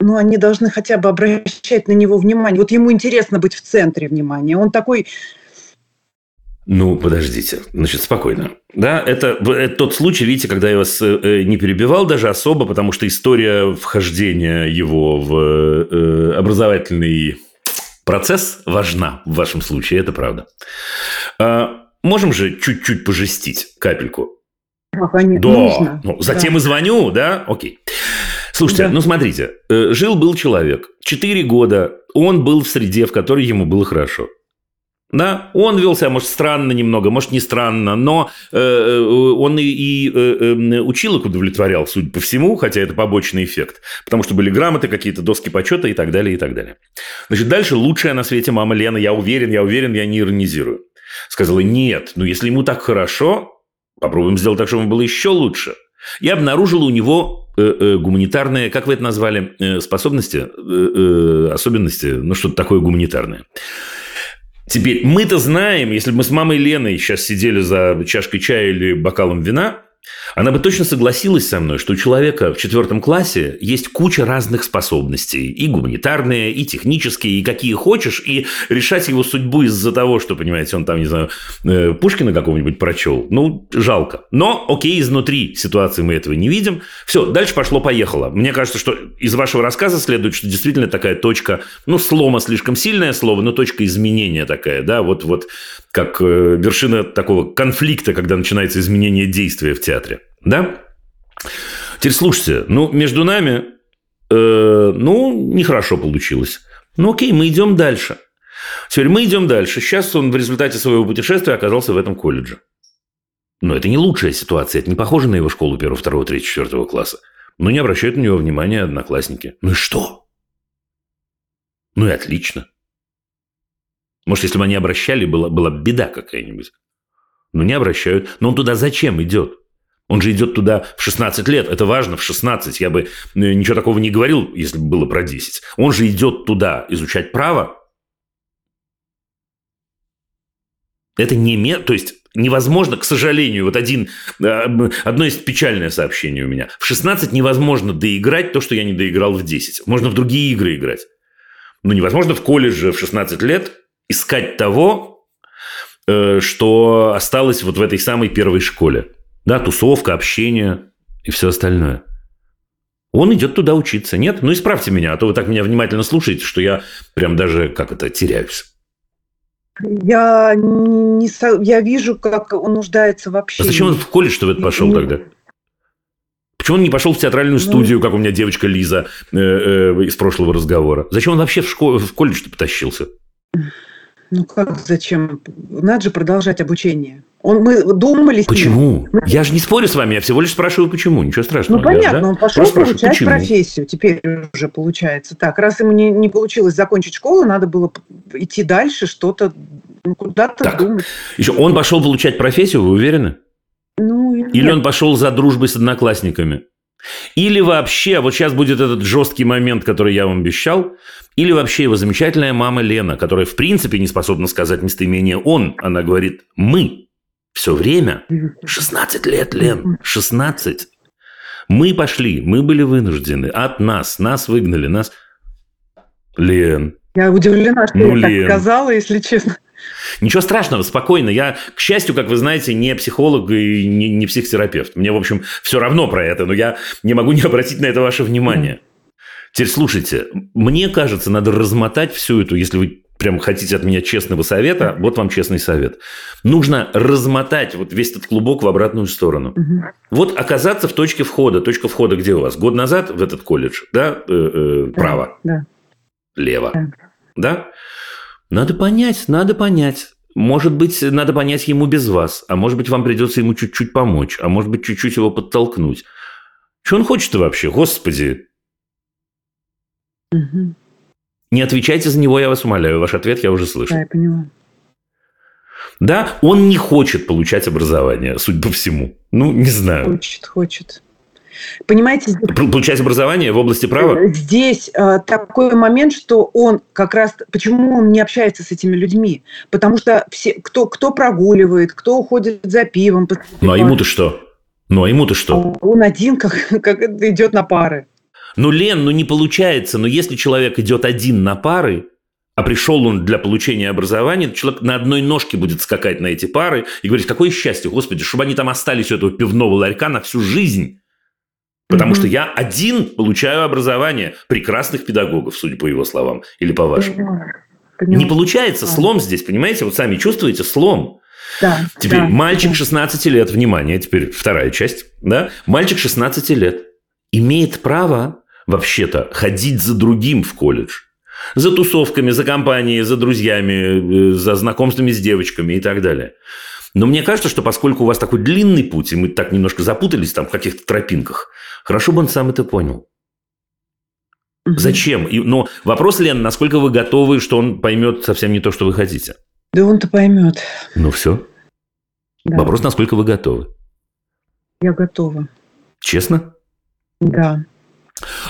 ну, они должны хотя бы обращать на него внимание. Вот ему интересно быть в центре внимания. Он такой... Ну, подождите. Значит, спокойно. Да, это, это тот случай, видите, когда я вас э, не перебивал даже особо, потому что история вхождения его в э, образовательный процесс важна в вашем случае, это правда. А, можем же чуть-чуть пожестить капельку? Конечно, да. Ну, затем да. и звоню, да? Окей. Слушайте, да. ну смотрите, э, жил-был человек, 4 года, он был в среде, в которой ему было хорошо. Да, он вел себя, может, странно немного, может, не странно, но э, э он и, и э, э, училок удовлетворял, судя по всему, хотя это побочный эффект, потому что были грамоты, какие-то доски почета и так далее, и так далее. Значит, дальше лучшая на свете мама Лена, я уверен, я уверен, я не иронизирую. Сказала, нет, ну если ему так хорошо, попробуем сделать так, чтобы ему было еще лучше. Я обнаружила у него гуманитарные, как вы это назвали, э, способности, особенности, ну что-то такое гуманитарное. Теперь мы-то знаем, если бы мы с мамой Леной сейчас сидели за чашкой чая или бокалом вина, она бы точно согласилась со мной, что у человека в четвертом классе есть куча разных способностей. И гуманитарные, и технические, и какие хочешь. И решать его судьбу из-за того, что, понимаете, он там, не знаю, э, Пушкина какого-нибудь прочел. Ну, жалко. Но, окей, изнутри ситуации мы этого не видим. Все, дальше пошло-поехало. Мне кажется, что из вашего рассказа следует, что действительно такая точка, ну, слома слишком сильное слово, но точка изменения такая, да, вот, вот как э, вершина такого конфликта, когда начинается изменение действия в театре. Да? Теперь слушайте, ну, между нами, э, ну, нехорошо получилось. Ну, окей, мы идем дальше. Теперь мы идем дальше. Сейчас он в результате своего путешествия оказался в этом колледже. Но это не лучшая ситуация, это не похоже на его школу первого, второго, третьего, четвертого класса. Но не обращают на него внимания одноклассники. Ну и что? Ну и отлично. Может, если бы они обращали, была, была беда какая-нибудь. Но не обращают. Но он туда зачем идет? Он же идет туда в 16 лет. Это важно, в 16. Я бы э, ничего такого не говорил, если бы было про 10. Он же идет туда изучать право. Это не... Мер... То есть, невозможно, к сожалению, вот один, э, одно есть печальное сообщение у меня. В 16 невозможно доиграть то, что я не доиграл в 10. Можно в другие игры играть. Но невозможно в колледже в 16 лет искать того, э, что осталось вот в этой самой первой школе. Да, тусовка, общение и все остальное. Он идет туда учиться. Нет? Ну, исправьте меня, а то вы так меня внимательно слушаете, что я прям даже, как это, теряюсь. Я, не, я вижу, как он нуждается в общении. А зачем он в колледж в это пошел тогда? Почему он не пошел в театральную ну. студию, как у меня девочка Лиза э, э, из прошлого разговора? Зачем он вообще в, школу, в колледж потащился? Ну как, зачем? Надо же продолжать обучение. Он, мы думали... Почему? Мы... Я же не спорю с вами, я всего лишь спрашиваю, почему. Ничего страшного. Ну, понятно, да? он пошел Просто получать почему? профессию. Теперь уже получается так. Раз ему не, не получилось закончить школу, надо было идти дальше, что-то, ну, куда-то так. думать. Еще он пошел получать профессию, вы уверены? Ну, Или нет. он пошел за дружбой с одноклассниками? Или вообще, вот сейчас будет этот жесткий момент, который я вам обещал, или вообще его замечательная мама Лена, которая в принципе не способна сказать местоимение «он», она говорит «мы». Все время. 16 лет, Лен, 16. Мы пошли, мы были вынуждены. От нас, нас выгнали, нас... Лен. Я удивлена, что ну, я Лен. так сказала, если честно. Ничего страшного, спокойно. Я, к счастью, как вы знаете, не психолог и не, не психотерапевт. Мне, в общем, все равно про это, но я не могу не обратить на это ваше внимание. Теперь слушайте, мне кажется, надо размотать всю эту, если вы прям хотите от меня честного совета, вот вам честный совет. Нужно размотать вот весь этот клубок в обратную сторону. Угу. Вот оказаться в точке входа. Точка входа где у вас? Год назад в этот колледж, да? Э, э, право. Да. Лево. Да. да? Надо понять, надо понять. Может быть, надо понять ему без вас, а может быть, вам придется ему чуть-чуть помочь, а может быть, чуть-чуть его подтолкнуть. Что он хочет-то вообще, господи? Угу. Не отвечайте за него, я вас умоляю. Ваш ответ я уже слышал. Да, я поняла. Да, он не хочет получать образование, судя по всему. Ну, не знаю. Хочет, хочет. Понимаете, получать образование в области права? Э, здесь э, такой момент, что он как раз... Почему он не общается с этими людьми? Потому что все, кто, кто прогуливает, кто уходит за пивом. Ну, а ему-то что? Ну, а ему-то что? Он один как, как идет на пары. Ну, Лен, ну не получается. Но если человек идет один на пары, а пришел он для получения образования, человек на одной ножке будет скакать на эти пары и говорить, какое счастье, господи, чтобы они там остались у этого пивного ларька на всю жизнь. Потому mm-hmm. что я один получаю образование прекрасных педагогов, судя по его словам, или по вашим. Mm-hmm. Не получается слом здесь, понимаете? Вот сами чувствуете слом. Да, теперь да, мальчик 16 лет, внимание, теперь вторая часть, да? Мальчик 16 лет имеет право вообще-то ходить за другим в колледж. За тусовками, за компанией, за друзьями, э, за знакомствами с девочками и так далее. Но мне кажется, что поскольку у вас такой длинный путь, и мы так немножко запутались там в каких-то тропинках, хорошо бы он сам это понял. Зачем? И, но вопрос, Лен, насколько вы готовы, что он поймет совсем не то, что вы хотите? Да он-то поймет. Ну все. Да. Вопрос, насколько вы готовы? Я готова. Честно? Да.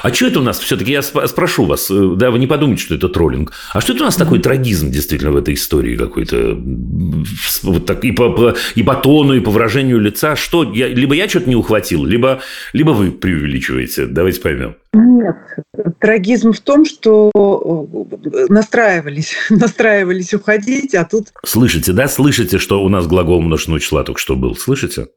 А что это у нас все-таки, я спрошу вас, э, да, вы не подумайте, что это троллинг. А что это у нас такой трагизм действительно в этой истории какой-то? Вот так, и, по, по, и по тону, и по выражению лица. Что? Я, либо я что-то не ухватил, либо, либо вы преувеличиваете. Давайте поймем. Нет. Трагизм в том, что э, настраивались, настраивались уходить, а тут... Слышите, да? Слышите, что у нас глагол множественного числа только что был? Слышите?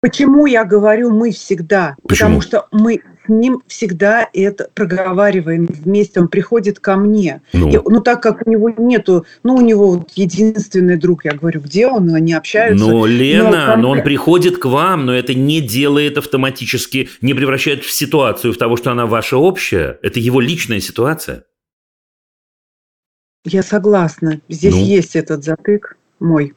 Почему я говорю мы всегда? Почему? Потому что мы с ним всегда это проговариваем вместе. Он приходит ко мне. Ну, и, ну так как у него нету, ну у него вот единственный друг, я говорю, где он, они общаются. Но Лена, но, но он приходит к вам, но это не делает автоматически, не превращает в ситуацию в того, что она ваша общая. Это его личная ситуация. Я согласна. Здесь ну? есть этот затык мой.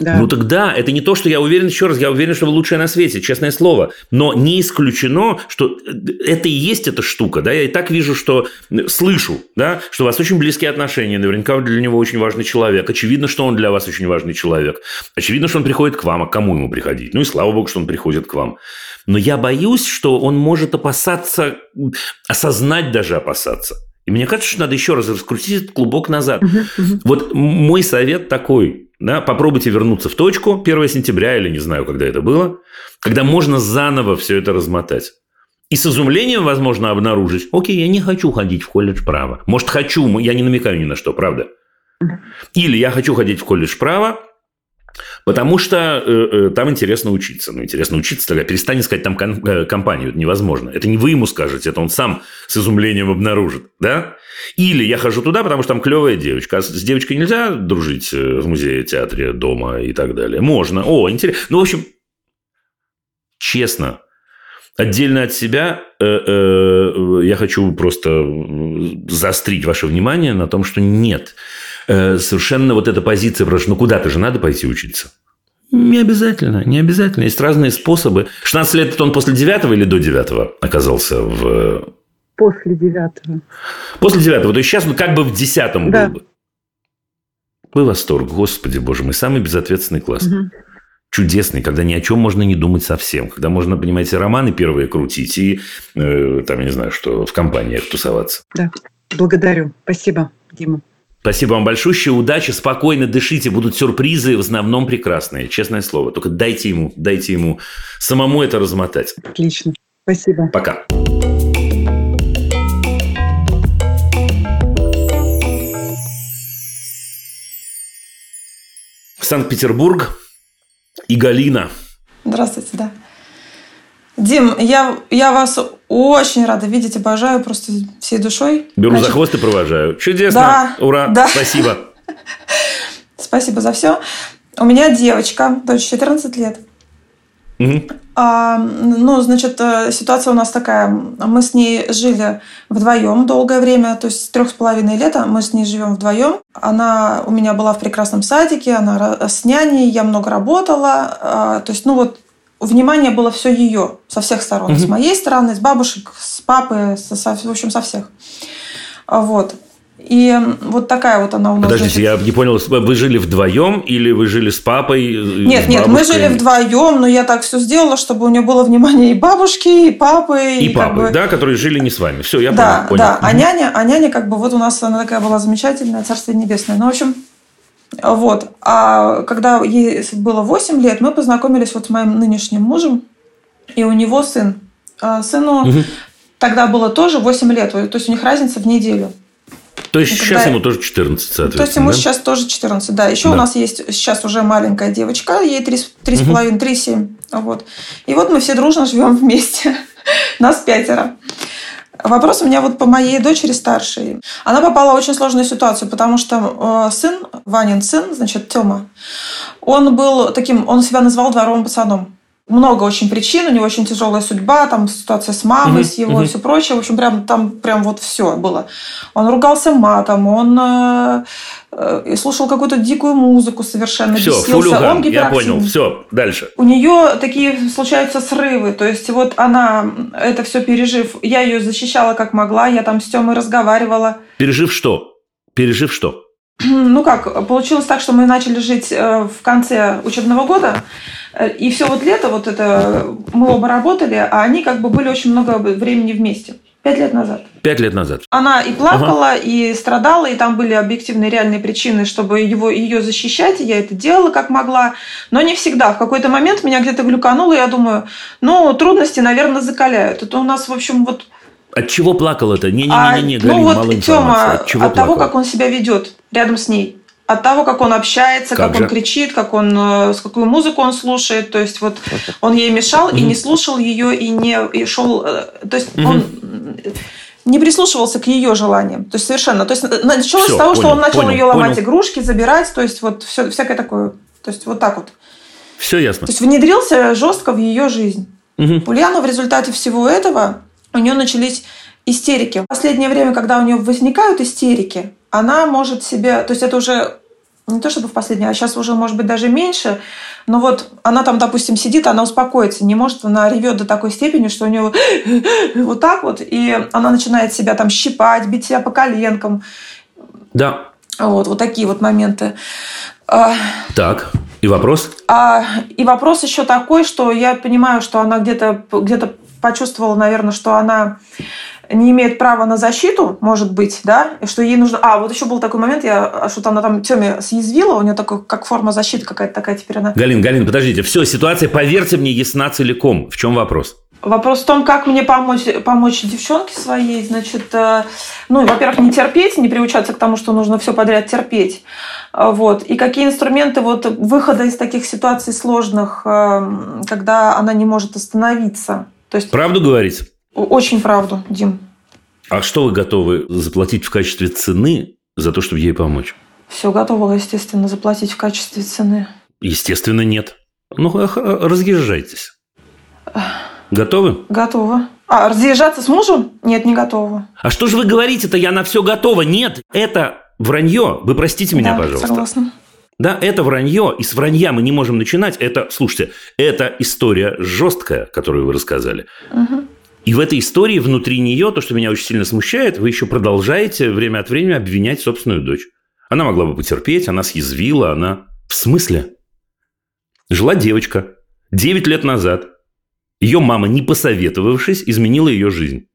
Да. Ну тогда это не то, что я уверен, еще раз, я уверен, что вы лучшая на свете, честное слово. Но не исключено, что это и есть эта штука. Да? Я и так вижу, что слышу, да, что у вас очень близкие отношения, наверняка для него очень важный человек. Очевидно, что он для вас очень важный человек. Очевидно, что он приходит к вам, а кому ему приходить? Ну и слава богу, что он приходит к вам. Но я боюсь, что он может опасаться, осознать даже опасаться. И мне кажется, что надо еще раз раскрутить этот клубок назад. Uh-huh, uh-huh. Вот мой совет такой. Да, попробуйте вернуться в точку 1 сентября или не знаю, когда это было, когда можно заново все это размотать. И с изумлением, возможно, обнаружить, окей, я не хочу ходить в колледж права. Может, хочу, я не намекаю ни на что, правда. Или я хочу ходить в колледж права, Потому что э, э, там интересно учиться. Ну, интересно учиться, тогда перестань искать там э, компанию. Это невозможно. Это не вы ему скажете, это он сам с изумлением обнаружит. Да? Или я хожу туда, потому что там клевая девочка. А с девочкой нельзя дружить э, в музее, театре, дома и так далее. Можно. О, интересно. Ну, в общем, честно, Отдельно от себя э, э, я хочу просто заострить ваше внимание на том, что нет. Э, совершенно вот эта позиция, потому что ну куда-то же надо пойти учиться. Не обязательно, не обязательно. Есть разные способы. 16 лет это он после 9 или до 9 оказался в... После 9 После 9 То есть сейчас он как бы в 10 да. был бы. Какой восторг, господи боже мой, самый безответственный класс. Угу чудесный, когда ни о чем можно не думать совсем, когда можно, понимаете, романы первые крутить и, э, там, я не знаю, что в компаниях тусоваться. Да, благодарю. Спасибо, Дима. Спасибо вам большое, удачи, спокойно дышите, будут сюрпризы, в основном прекрасные, честное слово. Только дайте ему, дайте ему самому это размотать. Отлично, спасибо. Пока. Санкт-Петербург, и Галина. Здравствуйте, да. Дим, я, я вас очень рада видеть, обожаю просто всей душой. Беру Значит, за хвост и провожаю. Чудесно. Да, Ура. Да. Спасибо. Спасибо за все. У меня девочка, дочь 14 лет. Угу. А, ну, значит, э, ситуация у нас такая. Мы с ней жили вдвоем долгое время, то есть трех с половиной лета мы с ней живем вдвоем. Она у меня была в прекрасном садике, она с няней, я много работала. А, то есть, ну вот, внимание было все ее со всех сторон. Угу. С моей стороны, с бабушек, с папы, со, со, в общем, со всех. Вот. И вот такая вот она у нас. Подождите, я не понял, вы жили вдвоем или вы жили с папой? Нет, с нет, мы жили вдвоем, но я так все сделала, чтобы у нее было внимание и бабушки, и папы. И, и папы, бы... да, которые жили не с вами. Все, я да, понял. Да, понял. а няня, а няня как бы вот у нас она такая была замечательная, царство небесное. Ну, в общем, вот. А когда ей было 8 лет, мы познакомились вот с моим нынешним мужем, и у него сын. А сыну угу. тогда было тоже 8 лет, то есть у них разница в неделю. То есть когда... сейчас ему тоже 14, соответственно. То есть ему да? сейчас тоже 14, да. Еще да. у нас есть сейчас уже маленькая девочка, ей 3,5, угу. 3,7. Вот. И вот мы все дружно живем вместе. Нас пятеро. Вопрос у меня вот по моей дочери старшей. Она попала в очень сложную ситуацию, потому что э, сын, Ванин сын, значит, Тёма, он был таким, он себя назвал дворовым пацаном много очень причин, у него очень тяжелая судьба, там ситуация с мамой, угу, с его угу. и все прочее. В общем, прям там прям вот все было. Он ругался матом, он э, э, слушал какую-то дикую музыку совершенно, все, бесился. Он я понял, все, дальше. У нее такие случаются срывы, то есть вот она, это все пережив, я ее защищала как могла, я там с Тёмой разговаривала. Пережив что? Пережив что? Ну как, получилось так, что мы начали жить э, в конце учебного года, э, и все вот лето, вот это мы оба работали, а они как бы были очень много времени вместе. Пять лет назад. Пять лет назад. Она и плакала, ага. и страдала, и там были объективные реальные причины, чтобы его, ее защищать. И я это делала как могла, но не всегда. В какой-то момент меня где-то глюкануло, и я думаю, ну, трудности, наверное, закаляют. Это у нас, в общем, вот от чего плакал это? Не-не-не, а, ну вот, Тёма, от, чего от того, как он себя ведет рядом с ней. От того, как он общается, как, как он кричит, как он, э, с какую музыку он слушает. То есть вот он ей мешал и не слушал ее, и не и шел. Э, то есть он не прислушивался к ее желаниям. То есть совершенно. То есть началось все, с того, понял, что он начал понял, ее ломать понял. игрушки, забирать. То есть вот все, всякое такое. То есть вот так вот. Все ясно. То есть внедрился жестко в ее жизнь. Угу. Ульяна в результате всего этого у нее начались истерики. В последнее время, когда у нее возникают истерики, она может себе, то есть это уже не то чтобы в последний, а сейчас уже, может быть, даже меньше, но вот она там, допустим, сидит, она успокоится, не может, она ревет до такой степени, что у нее вот так вот, и она начинает себя там щипать, бить себя по коленкам. Да. Вот, вот такие вот моменты. А, так, и вопрос? А, и вопрос еще такой, что я понимаю, что она где-то где почувствовала, наверное, что она не имеет права на защиту, может быть, да, и что ей нужно... А, вот еще был такой момент, я а что-то она там Теме съязвила, у нее такой, как форма защиты какая-то такая теперь она... Галин, Галин, подождите, все, ситуация, поверьте мне, ясна целиком. В чем вопрос? Вопрос в том, как мне помочь, помочь девчонке своей, значит, э, ну, во-первых, не терпеть, не приучаться к тому, что нужно все подряд терпеть, э, вот, и какие инструменты вот выхода из таких ситуаций сложных, э, когда она не может остановиться. То есть... Правду говорить? Очень правду, Дим. А что вы готовы заплатить в качестве цены за то, чтобы ей помочь? Все готово, естественно, заплатить в качестве цены. Естественно, нет. Ну, разъезжайтесь. Готовы? Готова. А, разъезжаться с мужем? Нет, не готова. А что же вы говорите-то? Я на все готова. Нет, это вранье. Вы простите меня, да, пожалуйста. согласна. Да, это вранье, и с вранья мы не можем начинать. Это, слушайте, это история жесткая, которую вы рассказали. Угу. И в этой истории внутри нее, то, что меня очень сильно смущает, вы еще продолжаете время от времени обвинять собственную дочь. Она могла бы потерпеть, она съязвила, она... В смысле? Жила девочка. Девять лет назад. Ее мама, не посоветовавшись, изменила ее жизнь.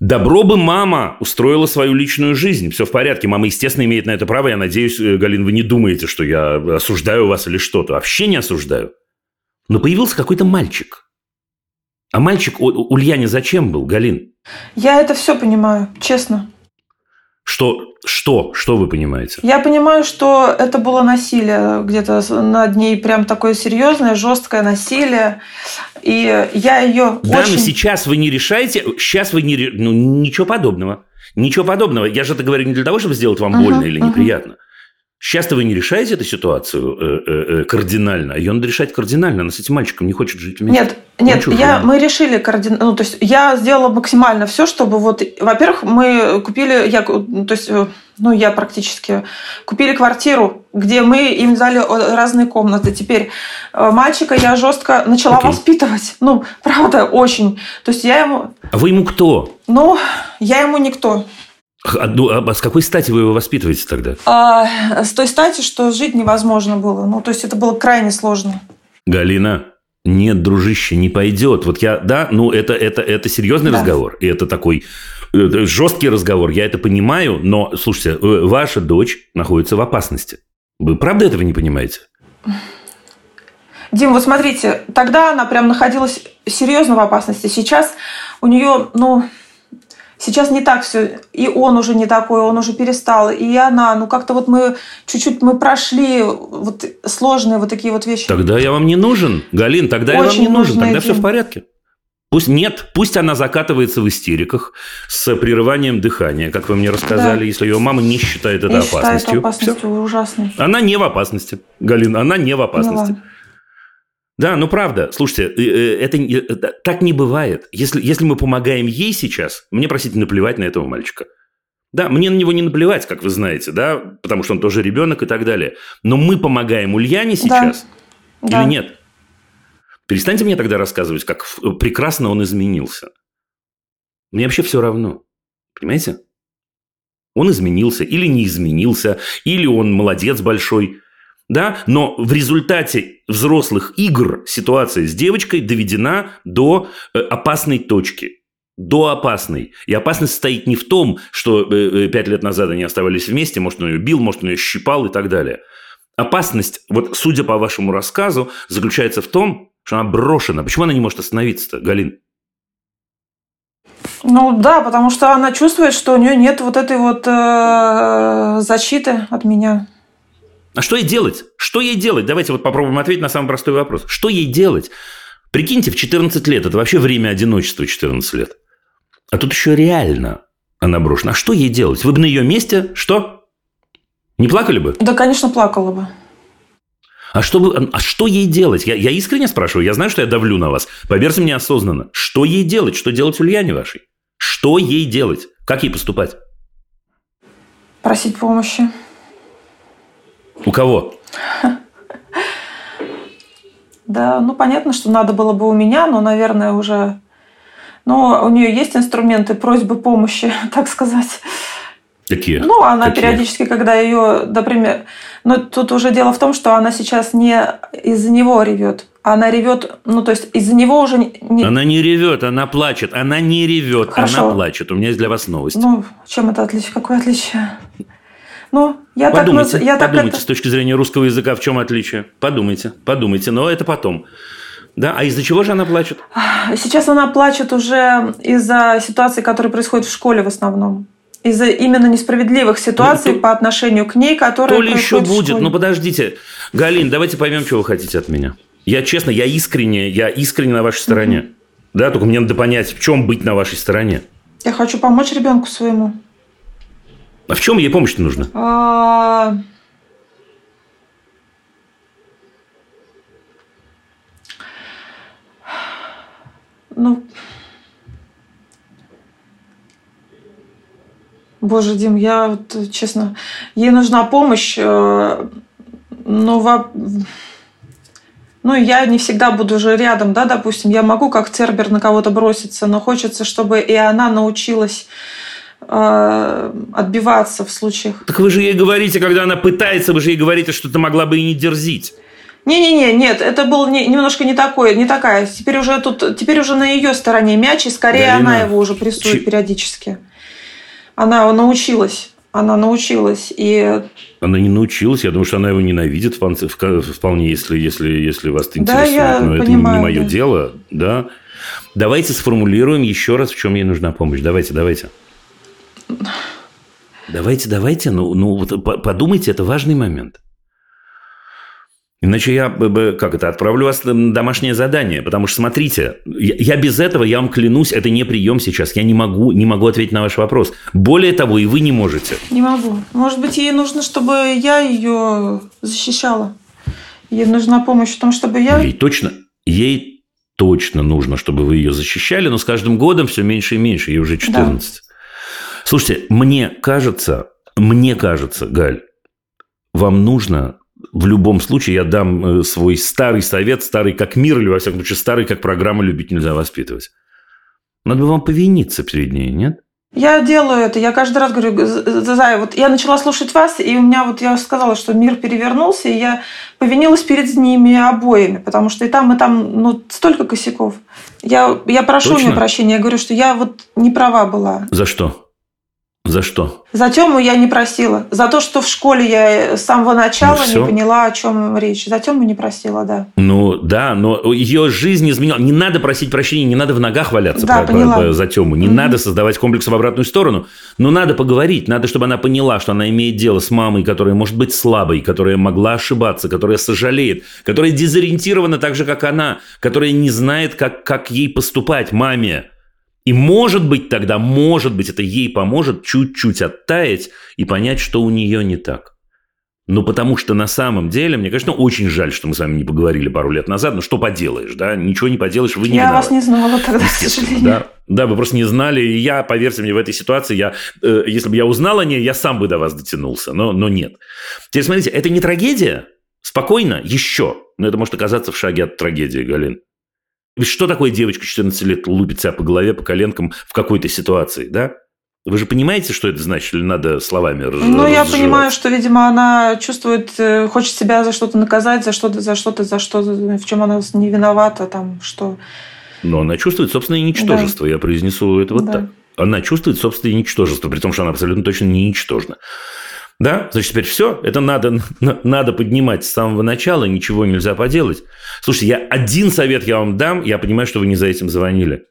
Добро бы мама устроила свою личную жизнь. Все в порядке. Мама, естественно, имеет на это право. Я надеюсь, э, Галин, вы не думаете, что я осуждаю вас или что-то. Вообще не осуждаю. Но появился какой-то мальчик – а мальчик Ульяне зачем был, Галин? Я это все понимаю, честно. Что, что, что вы понимаете? Я понимаю, что это было насилие где-то над ней, прям такое серьезное, жесткое насилие. И я ее Да, очень... но сейчас вы не решаете, сейчас вы не... Ну, ничего подобного. Ничего подобного. Я же это говорю не для того, чтобы сделать вам uh-huh, больно или uh-huh. неприятно. Сейчас-то вы не решаете эту ситуацию э, э, э, кардинально, ее надо решать кардинально. Она с этим мальчиком не хочет жить вместе. Нет, нет, я, мы решили кардинально. Ну, то есть я сделала максимально все, чтобы вот, во-первых, мы купили, я, то есть, ну, я практически купили квартиру, где мы им дали разные комнаты. Теперь мальчика я жестко начала okay. воспитывать. Ну, правда, очень. То есть я ему. А вы ему кто? Ну, я ему никто. А, ну, а с какой стати вы его воспитываете тогда? А, с той стати, что жить невозможно было. Ну, то есть это было крайне сложно. Галина, нет, дружище, не пойдет. Вот я, да, ну это, это, это серьезный да. разговор. И это такой это жесткий разговор. Я это понимаю, но, слушайте, э, ваша дочь находится в опасности. Вы правда этого не понимаете? Дим, вот смотрите, тогда она прям находилась серьезно в опасности. Сейчас у нее, ну, Сейчас не так все. И он уже не такой, он уже перестал. И она. Ну, как-то вот мы чуть-чуть мы прошли вот сложные вот такие вот вещи. Тогда я вам не нужен, Галин, тогда Очень я вам не нужен. Тогда все в порядке. Пусть нет, пусть она закатывается в истериках с прерыванием дыхания, как вы мне рассказали, да. если ее мама не считает это не опасностью. Считает опасностью все. ужасной. Она не в опасности, Галина, она не в опасности. Ну, да, ну правда, слушайте, э, э, это, это так не бывает. Если, если мы помогаем ей сейчас, мне, простите, наплевать на этого мальчика. Да, мне на него не наплевать, как вы знаете, да, потому что он тоже ребенок и так далее. Но мы помогаем Ульяне сейчас да. или да. нет? Перестаньте мне тогда рассказывать, как прекрасно он изменился. Мне вообще все равно. Понимаете? Он изменился или не изменился, или он молодец большой да, но в результате взрослых игр ситуация с девочкой доведена до э, опасной точки. До опасной. И опасность стоит не в том, что э, э, пять лет назад они оставались вместе, может, он ее бил, может, он ее щипал и так далее. Опасность, вот судя по вашему рассказу, заключается в том, что она брошена. Почему она не может остановиться-то, Галин? Ну да, потому что она чувствует, что у нее нет вот этой вот э, защиты от меня. А что ей делать? Что ей делать? Давайте вот попробуем ответить на самый простой вопрос. Что ей делать? Прикиньте, в 14 лет, это вообще время одиночества 14 лет. А тут еще реально она брошена. А что ей делать? Вы бы на ее месте что? Не плакали бы? Да, конечно, плакала бы. А что, вы, а что ей делать? Я, я искренне спрашиваю. Я знаю, что я давлю на вас. Поверьте мне осознанно. Что ей делать? Что делать Ульяне вашей? Что ей делать? Как ей поступать? Просить помощи. У кого? Да, ну понятно, что надо было бы у меня, но, наверное, уже... Но у нее есть инструменты просьбы помощи, так сказать. Какие? Ну, она Какие? периодически, когда ее, например... Но тут уже дело в том, что она сейчас не из-за него ревет. Она ревет, ну, то есть из-за него уже не... Она не ревет, она плачет. Она не ревет, Хорошо. она плачет. У меня есть для вас новость. Ну, чем это отличие? Какое отличие? Ну, я подумайте, так... Я так подумайте, это- с точки зрения русского языка, в чем отличие? Подумайте, подумайте, но это потом. Да, а из-за чего же она плачет? Сейчас она плачет уже из-за ситуации, которые происходят в школе в основном. Из-за именно несправедливых ситуаций Ну, то- по отношению к ней, которые То ли еще будет. Ну, подождите. Галин, давайте поймем, что вы хотите от меня. Я честно, я искренне, я искренне на вашей стороне. Да, только мне надо понять, в чем быть на вашей стороне. Я хочу помочь ребенку своему. А в чем ей помощь нужна? А, Ну, Боже, Дим, я вот, честно, ей нужна помощь, э, но во- ну, я не всегда буду уже рядом, да, допустим, я могу как Цербер на кого-то броситься, но хочется, чтобы и она научилась отбиваться в случаях. Так вы же ей говорите, когда она пытается, вы же ей говорите, что ты могла бы и не дерзить. Не-не-не, нет, это был не- немножко не такое, не такая. Теперь уже тут, теперь уже на ее стороне мяч, и скорее Галина, она его уже прессует чи- периодически. Она научилась, она научилась, и Она не научилась, я думаю, что она его ненавидит вполне, если, если, если вас это Да, интересует. я Но это не- понимаю, не мое да. дело, да. Давайте сформулируем еще раз, в чем ей нужна помощь. Давайте, давайте. Давайте, давайте, ну, ну вот по- подумайте, это важный момент. Иначе я, как это, отправлю вас на домашнее задание. Потому что, смотрите, я, я без этого, я вам клянусь, это не прием сейчас. Я не могу, не могу ответить на ваш вопрос. Более того, и вы не можете. не могу. Может быть, ей нужно, чтобы я ее защищала. Ей нужна помощь в том, чтобы я... Ей точно, ей точно нужно, чтобы вы ее защищали, но с каждым годом все меньше и меньше, ей уже 14. Слушайте, мне кажется, мне кажется, Галь, вам нужно в любом случае, я дам э, свой старый совет, старый как мир, или, во всяком случае, старый как программа «Любить нельзя воспитывать». Надо бы вам повиниться перед ней, нет? Я делаю это, я каждый раз говорю, «З- Зая, вот я начала слушать вас, и у меня вот, я сказала, что мир перевернулся, и я повинилась перед ними обоими, потому что и там, и там, ну, столько косяков. Я, я прошу у Точно? нее прощения, я говорю, что я вот не права была. За что? За что? За Тему я не просила. За то, что в школе я с самого начала Ну, не поняла, о чем речь. За Тему не просила, да. Ну, да, но ее жизнь изменила. Не надо просить прощения, не надо в ногах валяться Да, по- поняла. по- за Тему. Не Мгм. надо создавать комплекс в обратную сторону. Но надо поговорить. Надо, чтобы она поняла, что она имеет дело с мамой, которая может быть слабой, которая могла ошибаться, которая сожалеет, которая дезориентирована так же, как она, которая не знает, как, как ей поступать, маме. И может быть тогда, может быть, это ей поможет чуть-чуть оттаять и понять, что у нее не так. Ну, потому что на самом деле, мне, конечно, очень жаль, что мы с вами не поговорили пару лет назад, но что поделаешь, да? Ничего не поделаешь, вы не я виноваты. вас не знала тогда, к сожалению. да. Да, вы просто не знали. И я, поверьте мне, в этой ситуации, я, э, если бы я узнал о ней, я сам бы до вас дотянулся. Но, но нет. Теперь смотрите, это не трагедия. Спокойно, еще. Но это может оказаться в шаге от трагедии, Галин. Что такое девочка 14 лет лупит себя по голове, по коленкам в какой-то ситуации, да? Вы же понимаете, что это значит, или надо словами раз- Ну, я разжевать? понимаю, что, видимо, она чувствует, э, хочет себя за что-то наказать, за что-то, за что-то, за что, в чем она не виновата, там, что... Но она чувствует собственное ничтожество. Я произнесу это вот Да. так. Она чувствует собственное ничтожество, при том, что она абсолютно точно не ничтожна. Да, значит, теперь все, это надо, на- надо поднимать с самого начала, ничего нельзя поделать. Слушайте, я один совет я вам дам, я понимаю, что вы не за этим звонили.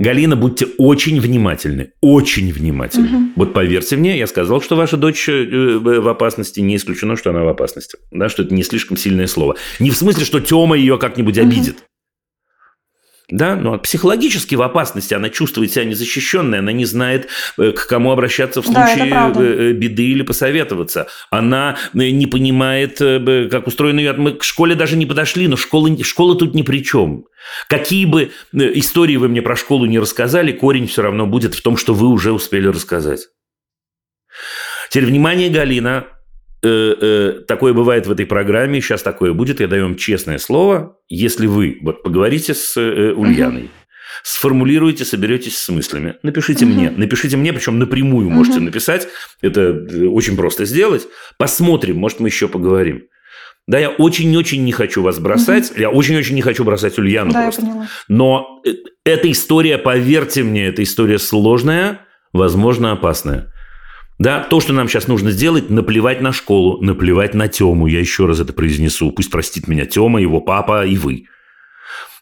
Галина, будьте очень внимательны, очень внимательны. Мгм. Вот поверьте мне, я сказал, что ваша дочь э, в опасности, не исключено, что она в опасности. Да, что это не слишком сильное слово. Не в смысле, что Тёма ее как-нибудь Мгм. обидит. Да, но психологически в опасности она чувствует себя незащищенной, она не знает, э, к кому обращаться в Да, случае правда. э, беды или посоветоваться. Она э, не понимает, э, как устроена ее... Мы к школе даже не подошли, но школа, школа тут ни при чем. Какие бы э, истории вы мне про школу не рассказали, корень все равно будет в том, что вы уже успели рассказать. Теперь, внимание, Галина, э, э, такое бывает в этой программе, сейчас такое будет, я даю вам честное слово, если вы вот поговорите с э, Ульяной, сформулируйте, соберетесь с мыслями, напишите угу. мне, напишите мне, причем напрямую можете угу. написать, это э, очень просто сделать, посмотрим, может мы еще поговорим. Да, я очень-очень не хочу вас бросать. Угу. Я очень-очень не хочу бросать Ульяну да, просто. Я поняла. Но э, эта история, поверьте мне, эта история сложная, возможно, опасная. Да, то, что нам сейчас нужно сделать, наплевать на школу, наплевать на Тему. Я еще раз это произнесу. Пусть простит меня Тема, его папа и вы.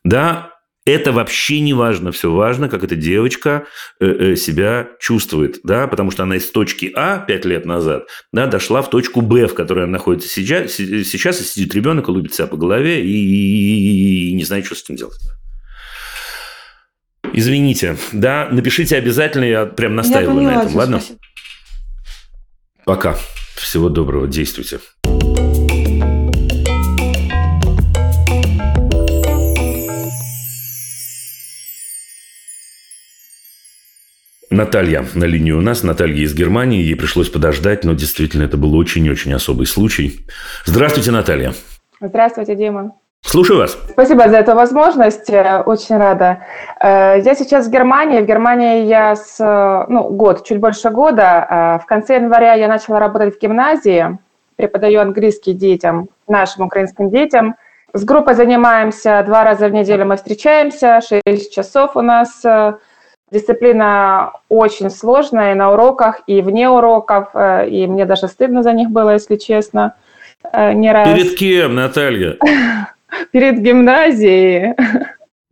Да, это вообще не важно. Все важно, как эта девочка э, э, себя чувствует. Да? Потому что она из точки А пять лет назад да, дошла в точку Б, в которой она находится сейчас. Сейчас и сидит ребенок и лупит себя по голове и, и, и не знает, что с этим делать. Извините, да, напишите обязательно, я прям настаиваю я поняла, на этом, ладно? Спасибо. Пока. Всего доброго, действуйте. Наталья на линии у нас. Наталья из Германии. Ей пришлось подождать, но действительно это был очень-очень особый случай. Здравствуйте, Наталья. Здравствуйте, Дима. Слушаю вас. Спасибо за эту возможность. Э, очень рада. Э, я сейчас в Германии. В Германии я с ну, год, чуть больше года. Э, в конце января я начала работать в гимназии. Преподаю английский детям, нашим украинским детям. С группой занимаемся два раза в неделю. Мы встречаемся. Шесть часов у нас Дисциплина очень сложная и на уроках, и вне уроков, э, и мне даже стыдно за них было, если честно, э, не раз. Перед кем, Наталья? Перед гимназией.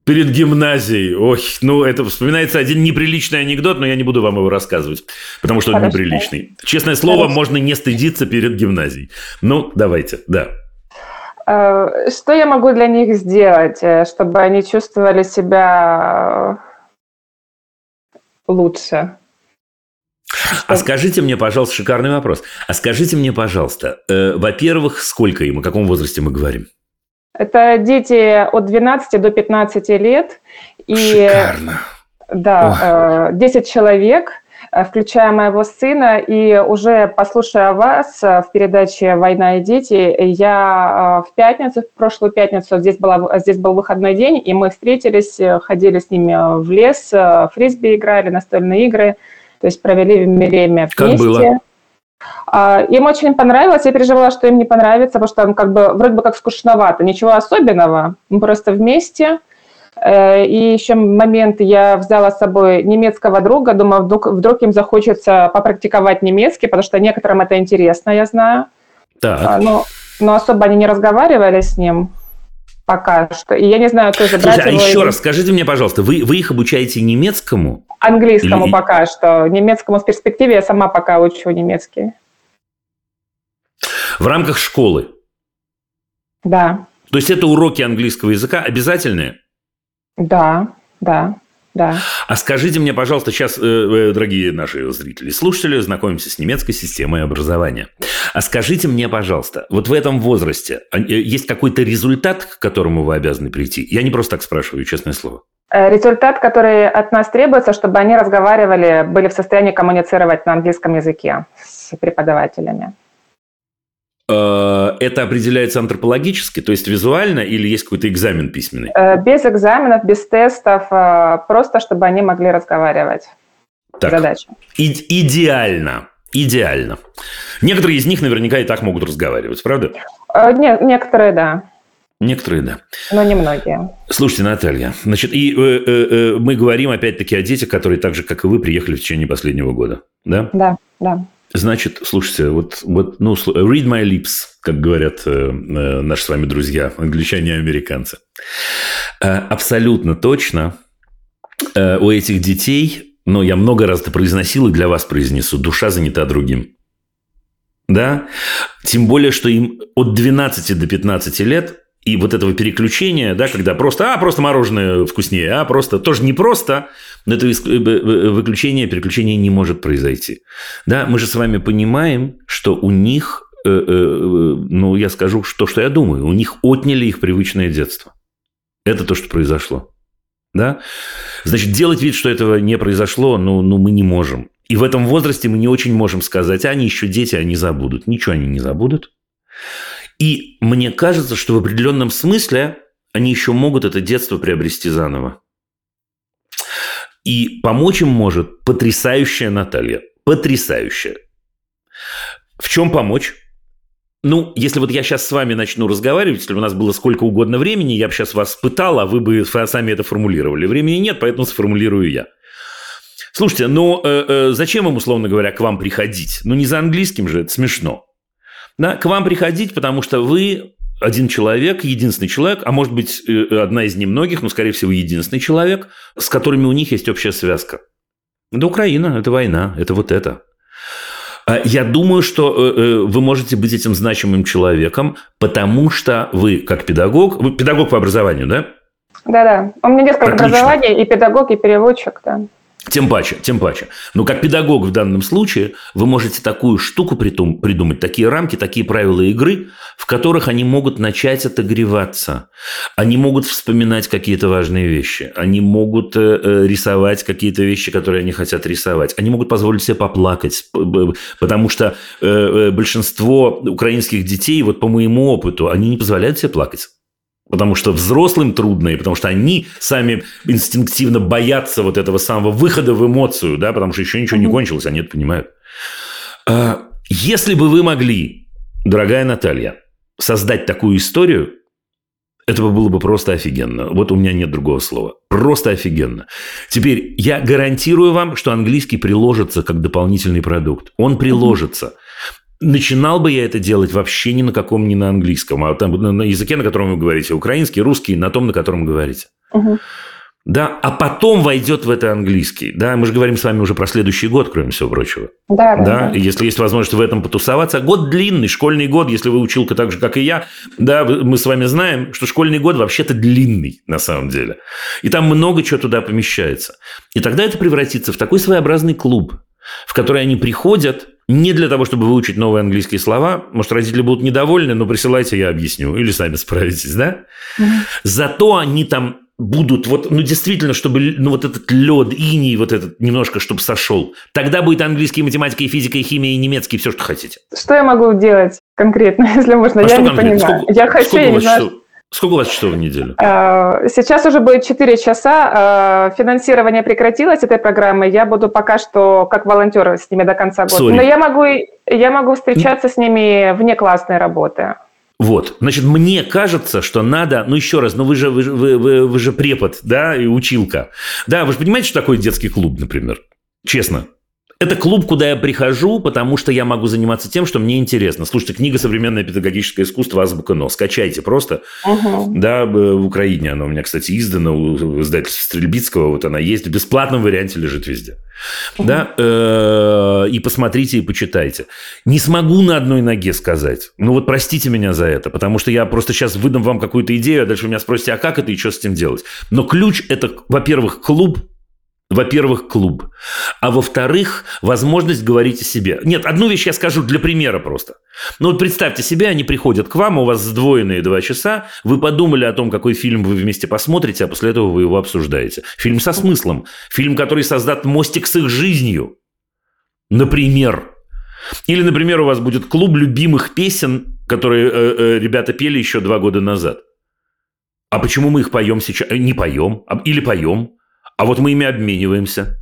Перед гимназией. Ой, ну это вспоминается один неприличный анекдот, но я не буду вам его рассказывать, потому что Хорошо. он неприличный. Честное слово, Хорошо. можно не стыдиться перед гимназией. Ну, давайте, да. Э, что я могу для них сделать, чтобы они чувствовали себя лучше. А скажите мне, пожалуйста, шикарный вопрос. А скажите мне, пожалуйста, э, во-первых, сколько им, о каком возрасте мы говорим? Это дети от 12 до 15 лет. И, Шикарно. Да, Ой. 10 человек – Э, включая моего сына. И уже послушая вас э, в передаче «Война и дети», я э, в пятницу, в прошлую пятницу, здесь, была, здесь был выходной день, и мы встретились, ходили с ними в лес, фрисби играли, настольные игры, то есть провели время вместе. Как было? А, им очень понравилось, я переживала, что им не понравится, потому что там как бы вроде бы как скучновато, ничего особенного, мы просто вместе – Э, и еще момент, я взяла с собой немецкого друга, думаю, вдруг, вдруг им захочется попрактиковать немецкий, потому что некоторым это интересно, я знаю. Так. А, но, но особо они не разговаривали с ним пока что. И я не знаю, тоже Слушай, брать а еще или... раз, скажите мне, пожалуйста, вы, вы их обучаете немецкому? Английскому Или... пока что. Немецкому в перспективе я сама пока учу немецкий. В рамках школы? Да. То есть это уроки английского языка обязательные? Да, да, да. А скажите мне, пожалуйста, сейчас, э, э, дорогие наши зрители, слушатели, знакомимся с немецкой системой образования. А скажите мне, пожалуйста, вот в этом возрасте а, э, есть какой-то результат, к которому вы обязаны прийти? Я не просто так спрашиваю, честное слово. Результат, который от нас требуется, чтобы они разговаривали, были в состоянии коммуницировать на английском языке с преподавателями. Э, это определяется антропологически, то есть визуально, или есть какой-то экзамен письменный? Э, без экзаменов, без тестов, э, просто чтобы они могли разговаривать. Так, Задача. И- идеально. Идеально. Некоторые из них наверняка и так могут разговаривать, правда? Не, некоторые, да. Некоторые, да. Но не многие. Слушайте, Наталья, значит, и э, э, э, мы говорим опять-таки о детях, которые так же, как и вы, приехали в течение последнего года, да? Да, да. Значит, слушайте, вот, вот, ну, read my lips, как говорят э, э, наши с вами друзья, англичане и американцы. Э, абсолютно точно э, у этих детей, ну, я много раз это произносил и для вас произнесу, душа занята другим. Да? Тем более, что им от 12 до 15 лет и вот этого переключения, да, когда просто, а, просто мороженое вкуснее, а, просто, тоже не просто, но это выключение, переключение не может произойти. Да, мы же с вами понимаем, что у них, э, э, ну, я скажу то, что я думаю, у них отняли их привычное детство. Это то, что произошло. Да? Значит, делать вид, что этого не произошло, ну, ну мы не можем. И в этом возрасте мы не очень можем сказать, а они еще дети, они забудут. Ничего они не забудут. И мне кажется, что в определенном смысле они еще могут это детство приобрести заново. И помочь им может потрясающая Наталья. Потрясающая. В чем помочь? Ну, если вот я сейчас с вами начну разговаривать, если бы у нас было сколько угодно времени, я бы сейчас вас пытал, а вы бы сами это формулировали. Времени нет, поэтому сформулирую я. Слушайте, ну э, э, зачем им, условно говоря, к вам приходить? Ну не за английским же, это смешно. Да, к вам приходить, потому что вы один человек, единственный человек, а может быть э, одна из немногих, но скорее всего единственный человек, с которыми у них есть общая связка. Это Украина, это война, это вот это. А я думаю, что э, э, вы можете быть этим значимым человеком, потому что вы, как педагог, вы педагог по образованию, да? Да-да. У меня несколько Отлично. образований, и педагог, и переводчик, да. Тем паче, тем паче. Но как педагог в данном случае вы можете такую штуку придумать, такие рамки, такие правила игры, в которых они могут начать отогреваться. Они могут вспоминать какие-то важные вещи. Они могут э, э, рисовать какие-то вещи, которые они хотят рисовать. Они могут позволить себе поплакать. Потому что э, большинство украинских детей, вот по моему опыту, они не позволяют себе плакать. Потому что взрослым трудно, и потому что они сами инстинктивно боятся вот этого самого выхода в эмоцию, да, потому что еще ничего не кончилось, они это понимают. А, если бы вы могли, дорогая Наталья, создать такую историю, это было бы просто офигенно. Вот у меня нет другого слова. Просто офигенно. Теперь я гарантирую вам, что английский приложится как дополнительный продукт. Он приложится. Начинал бы я это делать вообще ни на каком, ни на английском, а там на языке, на котором вы говорите, украинский, русский, на том, на котором говорите. Угу. Да, а потом войдет в это английский. Да, мы же говорим с вами уже про следующий год, кроме всего прочего. Да, да. да? Если есть возможность в этом потусоваться. Год длинный, школьный год, если вы училка так же, как и я, да, мы с вами знаем, что школьный год вообще-то длинный на самом деле. И там много чего туда помещается. И тогда это превратится в такой своеобразный клуб, в который они приходят не для того, чтобы выучить новые английские слова. Может, родители будут недовольны, но присылайте, я объясню. Или сами справитесь, да? Зато они там будут, вот, ну, действительно, чтобы, ну, вот этот лед, иней, вот этот немножко, чтобы сошел. Тогда будет английский, математика, и физика, и химия, и немецкий, все, что хотите. Что я могу делать конкретно, если можно? А я не конкретно? понимаю. Сколько, я хочу, я не знаю. Сколько у вас часов в неделю? Э, сейчас уже будет 4 часа. Э, финансирование прекратилось этой программы. Я буду пока что как волонтер с ними до конца года. Sorry. Но я могу, я могу встречаться с ними вне классной работы. Вот, значит, мне кажется, что надо, ну еще раз, ну вы же, вы, вы, вы, вы же препод, да, и училка. Да, вы же понимаете, что такое детский клуб, например? Честно. Это клуб, куда я прихожу, потому что я могу заниматься тем, что мне интересно. Слушайте, книга «Современное педагогическое искусство. Азбука НО». Скачайте просто. Угу. Да, в Украине она у меня, кстати, издана у издательства Стрельбицкого. Вот она есть. В бесплатном варианте лежит везде. Угу. Да, э, и посмотрите, и почитайте. Не смогу на одной ноге сказать. Ну вот простите меня за это, потому что я просто сейчас выдам вам какую-то идею, а дальше вы меня спросите, а как это и что с этим делать? Но ключ – это, во-первых, клуб – во-первых, клуб. А во-вторых, возможность говорить о себе. Нет, одну вещь я скажу для примера просто. Ну вот представьте себе, они приходят к вам, у вас сдвоенные два часа, вы подумали о том, какой фильм вы вместе посмотрите, а после этого вы его обсуждаете. Фильм со смыслом. Фильм, который создаст мостик с их жизнью. Например. Или, например, у вас будет клуб любимых песен, которые э, э, ребята пели еще два года назад. А почему мы их поем сейчас? Э, не поем. А, или поем а вот мы ими обмениваемся.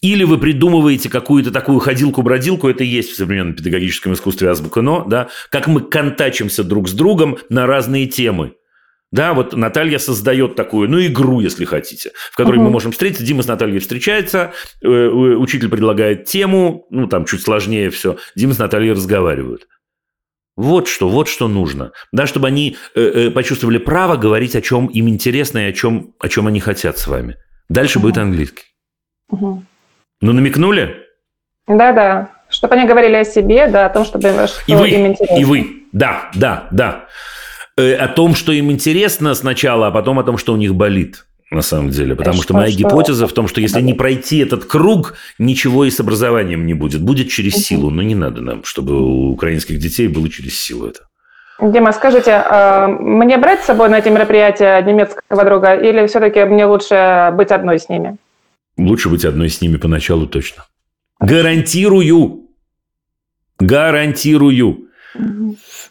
Или вы придумываете какую-то такую ходилку-бродилку, это и есть в современном педагогическом искусстве азбука «но», да, как мы контачимся друг с другом на разные темы. Да, вот Наталья создает такую, ну, игру, если хотите, в которой угу. мы можем встретиться. Дима с Натальей встречается, э, учитель предлагает тему, ну, там чуть сложнее все. Дима с Натальей разговаривают. Вот что, вот что нужно. Да, чтобы они э, э, почувствовали право говорить, о чем им интересно и о чем, о чем они хотят с вами. Дальше угу. будет английский. Угу. Ну, намекнули? Да-да. Чтобы они говорили о себе, да, о том, чтобы что и вы, им интересно. И вы, да, да, да. Э, о том, что им интересно сначала, а потом о том, что у них болит на самом деле. Потому что, что моя что... гипотеза в том, что если не пройти этот круг, ничего и с образованием не будет. Будет через силу. Но не надо нам, чтобы у украинских детей было через силу это. Дима, скажите, а, мне брать с собой на эти мероприятия немецкого друга или все-таки мне лучше быть одной с ними? Лучше быть одной с ними поначалу точно. Гарантирую. Гарантирую.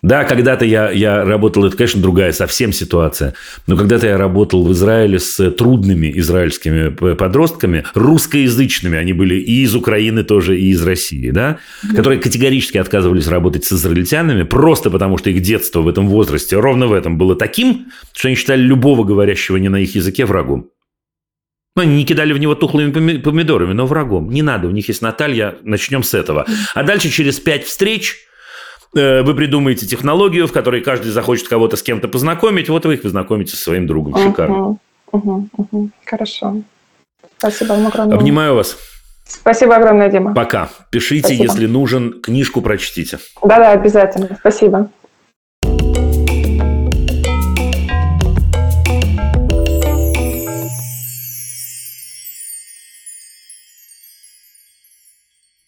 Да, когда-то я, я работал, это, конечно, другая совсем ситуация, но когда-то я работал в Израиле с трудными израильскими подростками, русскоязычными, они были и из Украины тоже, и из России, да, которые категорически отказывались работать с израильтянами, просто потому что их детство в этом возрасте ровно в этом было таким, что они считали любого говорящего не на их языке врагом. Ну, они не кидали в него тухлыми помидорами, но врагом. Не надо, у них есть Наталья, начнем с этого. А дальше через пять встреч вы придумаете технологию, в которой каждый захочет кого-то с кем-то познакомить, вот вы их познакомите со своим другом. Шикарно. Угу, угу, Хорошо. Спасибо вам огромное. Обнимаю вас. Спасибо огромное, Дима. Пока. Пишите, Спасибо. если нужен, книжку прочтите. Да-да, обязательно. Спасибо.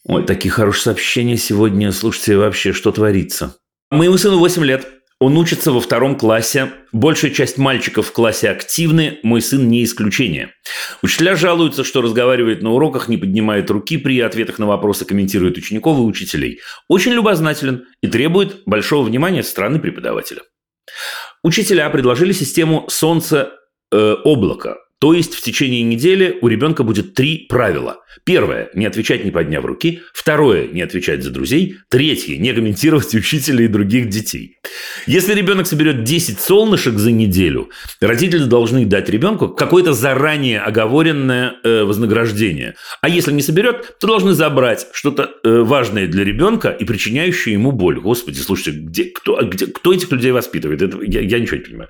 Ой, такие хорошие сообщения сегодня. Слушайте, вообще, что творится? Моему сыну 8 лет. Он учится во втором классе. Большая часть мальчиков в классе активны, мой сын не исключение. Учителя жалуются, что разговаривает на уроках, не поднимает руки при ответах на вопросы, комментирует учеников и учителей. Очень любознателен и требует большого внимания со стороны преподавателя. Учителя предложили систему солнце-облако, э, то есть в течение недели у ребенка будет три правила. Первое – не отвечать не подняв руки. Второе – не отвечать за друзей. Третье – не комментировать учителя и других детей. Если ребенок соберет 10 солнышек за неделю, родители должны дать ребенку какое-то заранее оговоренное э, вознаграждение. А если не соберет, то должны забрать что-то э, важное для ребенка и причиняющее ему боль. Господи, слушайте, где, кто, где, кто этих людей воспитывает? Это, я, я ничего не понимаю.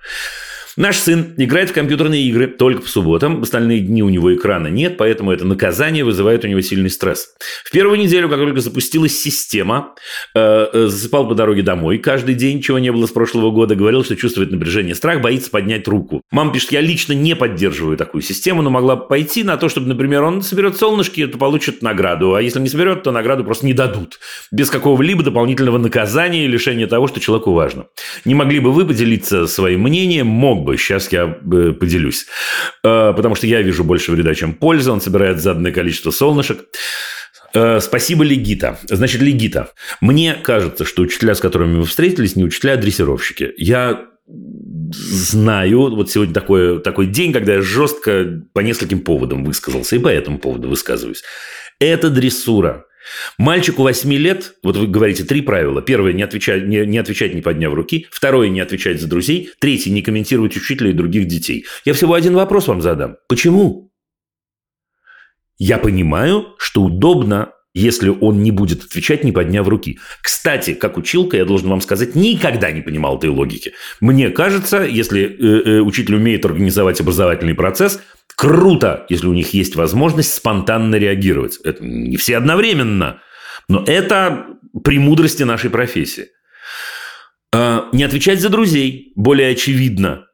Наш сын играет в компьютерные игры только по субботам. В остальные дни у него экрана нет, поэтому это наказание вызывает у него сильный стресс. В первую неделю, как только запустилась система, э, э, засыпал по дороге домой каждый день, чего не было с прошлого года, говорил, что чувствует напряжение, страх, боится поднять руку. Мама пишет, я лично не поддерживаю такую систему, но могла пойти на то, чтобы, например, он соберет солнышки, то получит награду, а если не соберет, то награду просто не дадут. Без какого-либо дополнительного наказания и лишения того, что человеку важно. Не могли бы вы поделиться своим мнением? Мог бы. Сейчас я э, поделюсь. Э, потому что я вижу больше вреда, чем пользы. Он собирает заданное количество солнышек. Э, спасибо, Легита. Значит, Легита. Мне кажется, что учителя, с которыми вы встретились, не учителя, а дрессировщики. Я знаю, вот сегодня такой, такой день, когда я жестко по нескольким поводам высказался, и по этому поводу высказываюсь. Это дрессура. Мальчику 8 лет, вот вы говорите три правила. Первое – не отвечать, не, не отвечать, не подняв руки. Второе – не отвечать за друзей. Третье – не комментировать учителя и других детей. Я всего один вопрос вам задам. Почему? Я понимаю, что удобно если он не будет отвечать, не подняв руки. Кстати, как училка, я должен вам сказать, никогда не понимал этой логики. Мне кажется, если э, э, учитель умеет организовать образовательный процесс, круто, если у них есть возможность спонтанно реагировать. Это не все одновременно, но это премудрости нашей профессии. Э, не отвечать за друзей, более очевидно.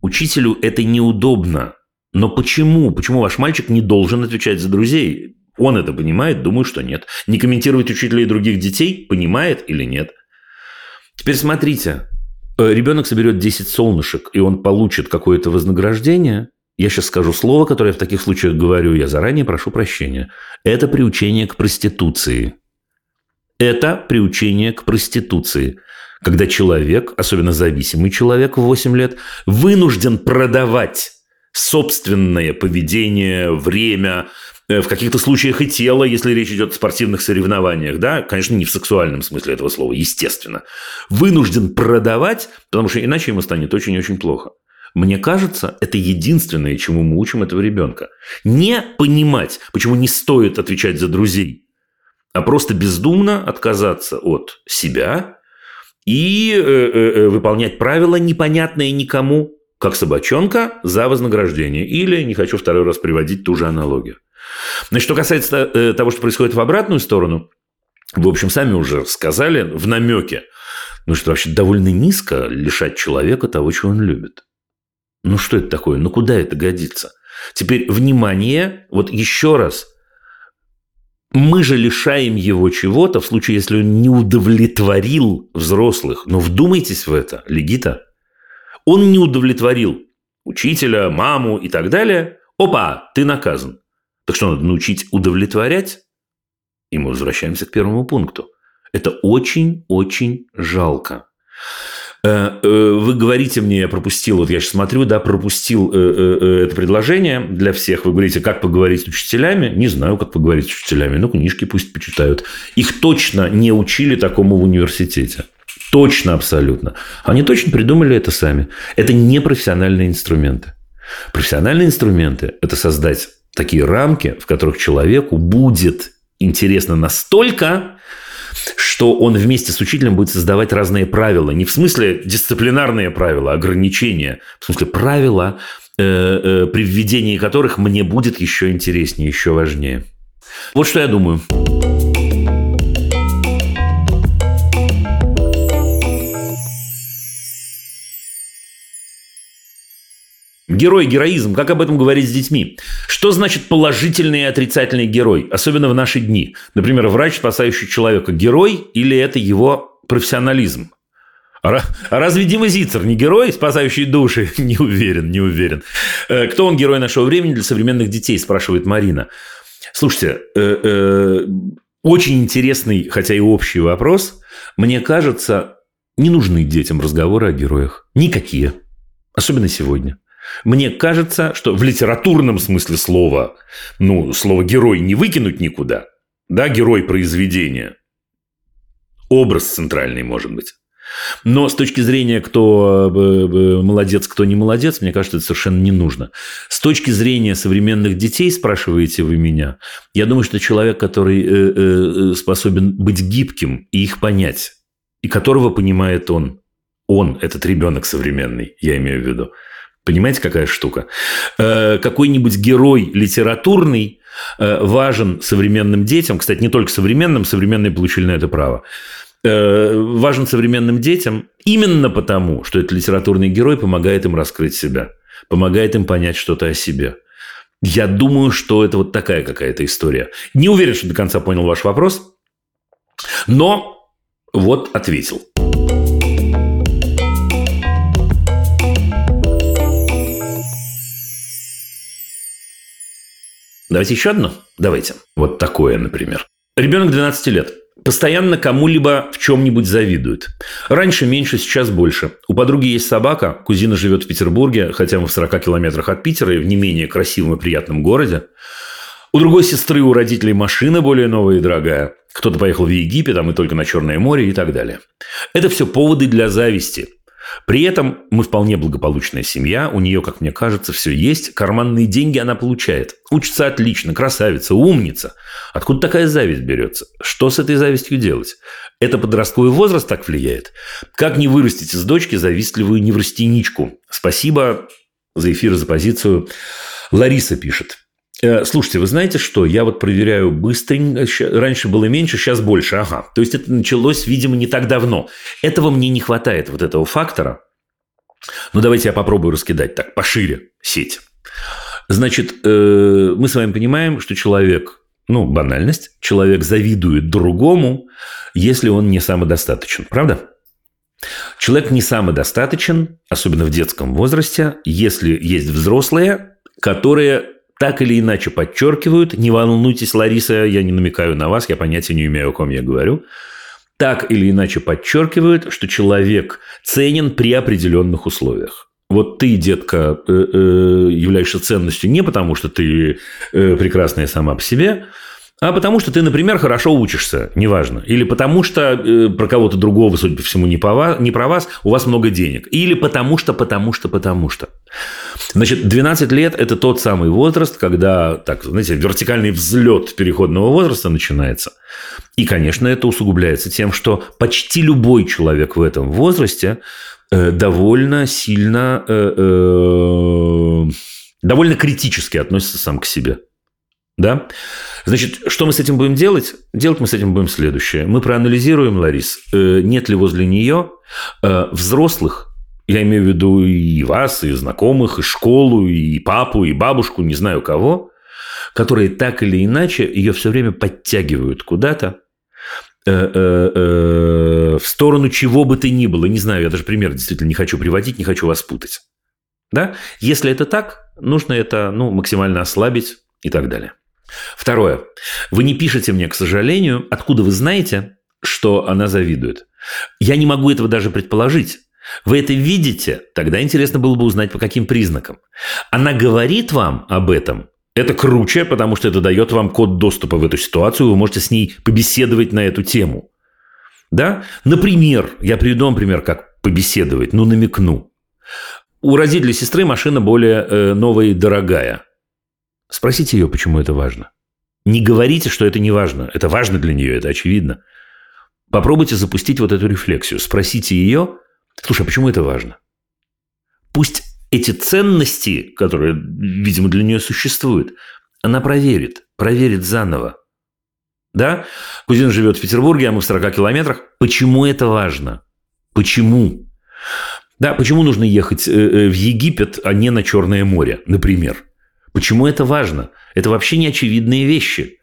Учителю это неудобно. Но почему? Почему ваш мальчик не должен отвечать за друзей? Он это понимает? Думаю, что нет. Не комментировать учителей других детей? Понимает или нет? Теперь смотрите. Э, ребенок соберет 10 солнышек, и он получит какое-то вознаграждение. Я сейчас скажу слово, которое я в таких случаях говорю. Я заранее прошу прощения. Это приучение к проституции. Это приучение к проституции. Когда человек, особенно зависимый человек в 8 лет, вынужден продавать собственное поведение, время, Э, в каких-то случаях и тело, если речь идет о спортивных соревнованиях, да, конечно, не в сексуальном смысле этого слова, естественно, вынужден продавать, потому что иначе ему станет очень-очень плохо. Мне кажется, это единственное, чему мы учим этого ребенка. Не понимать, почему не стоит отвечать за друзей, а просто бездумно отказаться от себя и э, э, э выполнять правила, непонятные никому, как собачонка за вознаграждение. Или, не хочу второй раз приводить ту же аналогию. Значит, что касается э, того, что происходит в обратную сторону, в общем, сами уже сказали в намеке, ну что вообще довольно низко лишать человека того, чего он любит. Ну что это такое? Ну куда это годится? Теперь внимание, вот еще раз, мы же лишаем его чего-то в случае, если он не удовлетворил взрослых. Но вдумайтесь в это, Легита. Он не удовлетворил учителя, маму и так далее. Опа, ты наказан. Так что, надо научить удовлетворять? И мы возвращаемся к первому пункту. Это очень-очень жалко. Э, э, вы говорите мне, я пропустил, вот я сейчас смотрю, да, пропустил э, это предложение для всех. Вы говорите, как поговорить с учителями. Не знаю, как поговорить с учителями. Ну, книжки пусть почитают. Их точно не учили такому в университете. Точно, абсолютно. Они точно придумали это сами. Это не профессиональные инструменты. Профессиональные инструменты – это создать такие рамки, в которых человеку будет интересно настолько, что он вместе с учителем будет создавать разные правила. Не в смысле дисциплинарные правила, ограничения. В смысле правила, э, э, при введении которых мне будет еще интереснее, еще важнее. Вот что я думаю. Герой, героизм, как об этом говорить с детьми? Что значит положительный и отрицательный герой, особенно в наши дни? Например, врач, спасающий человека, герой или это его профессионализм? А разве Дима Зицер не герой, спасающий души? Не уверен, не уверен. Э, кто он герой нашего времени для современных детей, спрашивает Марина. Слушайте, э, э, очень интересный, хотя и общий вопрос. Мне кажется, не нужны детям разговоры о героях. Никакие. Особенно сегодня. Мне кажется, что в литературном смысле слова, ну, слово «герой» не выкинуть никуда, да, герой произведения, образ центральный, может быть. Но с точки зрения, кто э, молодец, кто не молодец, мне кажется, это совершенно не нужно. С точки зрения современных детей, спрашиваете вы меня, я думаю, что человек, который э, э, способен быть гибким и их понять, и которого понимает он, он, этот ребенок современный, я имею в виду, Понимаете, какая штука? Э, какой-нибудь герой литературный э, важен современным детям, кстати, не только современным, современные получили на это право, э, важен современным детям именно потому, что этот литературный герой помогает им раскрыть себя, помогает им понять что-то о себе. Я думаю, что это вот такая какая-то история. Не уверен, что до конца понял ваш вопрос, но вот ответил. Давайте еще одно? Давайте. Вот такое, например. Ребенок 12 лет. Постоянно кому-либо в чем-нибудь завидует. Раньше меньше, сейчас больше. У подруги есть собака, кузина живет в Петербурге, хотя мы в 40 километрах от Питера и в не менее красивом и приятном городе. У другой сестры, у родителей машина более новая и дорогая. Кто-то поехал в Египет, а мы только на Черное море и так далее. Это все поводы для зависти. При этом мы вполне благополучная семья, у нее, как мне кажется, все есть, карманные деньги она получает. Учится отлично, красавица, умница. Откуда такая зависть берется? Что с этой завистью делать? Это подростковый возраст так влияет? Как не вырастить из дочки завистливую неврастеничку? Спасибо за эфир, за позицию. Лариса пишет. Э, слушайте, вы знаете что? Я вот проверяю быстренько. Раньше было меньше, сейчас больше. Ага. То есть это началось, видимо, не так давно. Этого мне не хватает, вот этого фактора. Ну, давайте я попробую раскидать так, пошире сеть. Значит, э, мы с вами понимаем, что человек, ну, банальность, человек завидует другому, если он не самодостаточен. Правда? Человек не самодостаточен, особенно в детском возрасте, если есть взрослые, которые так или иначе подчеркивают, не волнуйтесь, Лариса, я не намекаю на вас, я понятия не имею, о ком я говорю, так или иначе подчеркивают, что человек ценен при определенных условиях. Вот ты, детка, э, э, являешься ценностью не потому, что ты э, прекрасная сама по себе, а потому что ты, например, хорошо учишься, неважно. Или потому что э, про кого-то другого, судя по всему, не, по вас, не про вас, у вас много денег. Или потому что, потому что, потому что. Значит, 12 лет – это тот самый возраст, когда, так, знаете, вертикальный взлет переходного возраста начинается. И, конечно, это усугубляется тем, что почти любой человек в этом возрасте э, довольно сильно, э, э, довольно критически относится сам к себе. Да? Значит, что мы с этим будем делать? Делать мы с этим будем следующее. Мы проанализируем, Ларис, э, нет ли возле нее э, взрослых, я имею в виду и вас, и знакомых, и школу, и папу, и бабушку, не знаю кого, которые так или иначе ее все время подтягивают куда-то, э, в сторону чего бы то ни было. Не знаю, я даже пример действительно не хочу приводить, не хочу вас путать. Да? Если это так, нужно это ну, максимально ослабить и так далее. Второе. Вы не пишете мне, к сожалению, откуда вы знаете, что она завидует. Я не могу этого даже предположить. Вы это видите? Тогда интересно было бы узнать, по каким признакам. Она говорит вам об этом. Это круче, потому что это дает вам код доступа в эту ситуацию. Вы можете с ней побеседовать на эту тему. Да? Например, я приведу вам пример, как побеседовать, ну, намекну. У родителей сестры машина более э, новая и дорогая. Спросите ее, почему это важно. Не говорите, что это не важно. Это важно для нее, это очевидно. Попробуйте запустить вот эту рефлексию. Спросите ее, слушай, а почему это важно? Пусть эти ценности, которые, видимо, для нее существуют, она проверит, проверит заново. Да? Кузина живет в Петербурге, а мы в 40 километрах. Почему это важно? Почему? Да, почему нужно ехать э, э, в Египет, а не на Черное море, например? Почему это важно? Это вообще не очевидные вещи.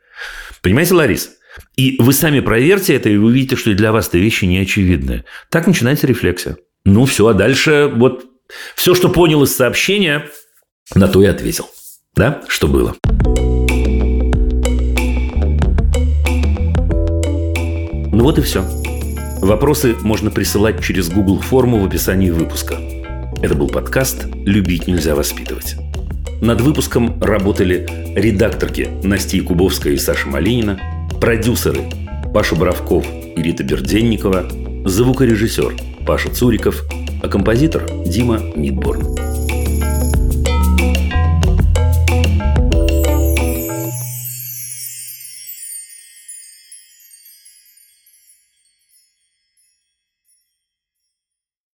Понимаете, Ларис? И вы сами проверьте это, и вы увидите, что для вас это вещи не очевидные. Так начинается рефлексия. Ну, все, а дальше вот все, что понял из сообщения, на то и ответил. Да, что было. Ну вот и все. Вопросы можно присылать через Google форму в описании выпуска. Это был подкаст «Любить нельзя воспитывать». Над выпуском работали редакторки Настя Кубовская и Саша Малинина, продюсеры Паша Боровков и Рита Берденникова, звукорежиссер Паша Цуриков, а композитор Дима Мидборн.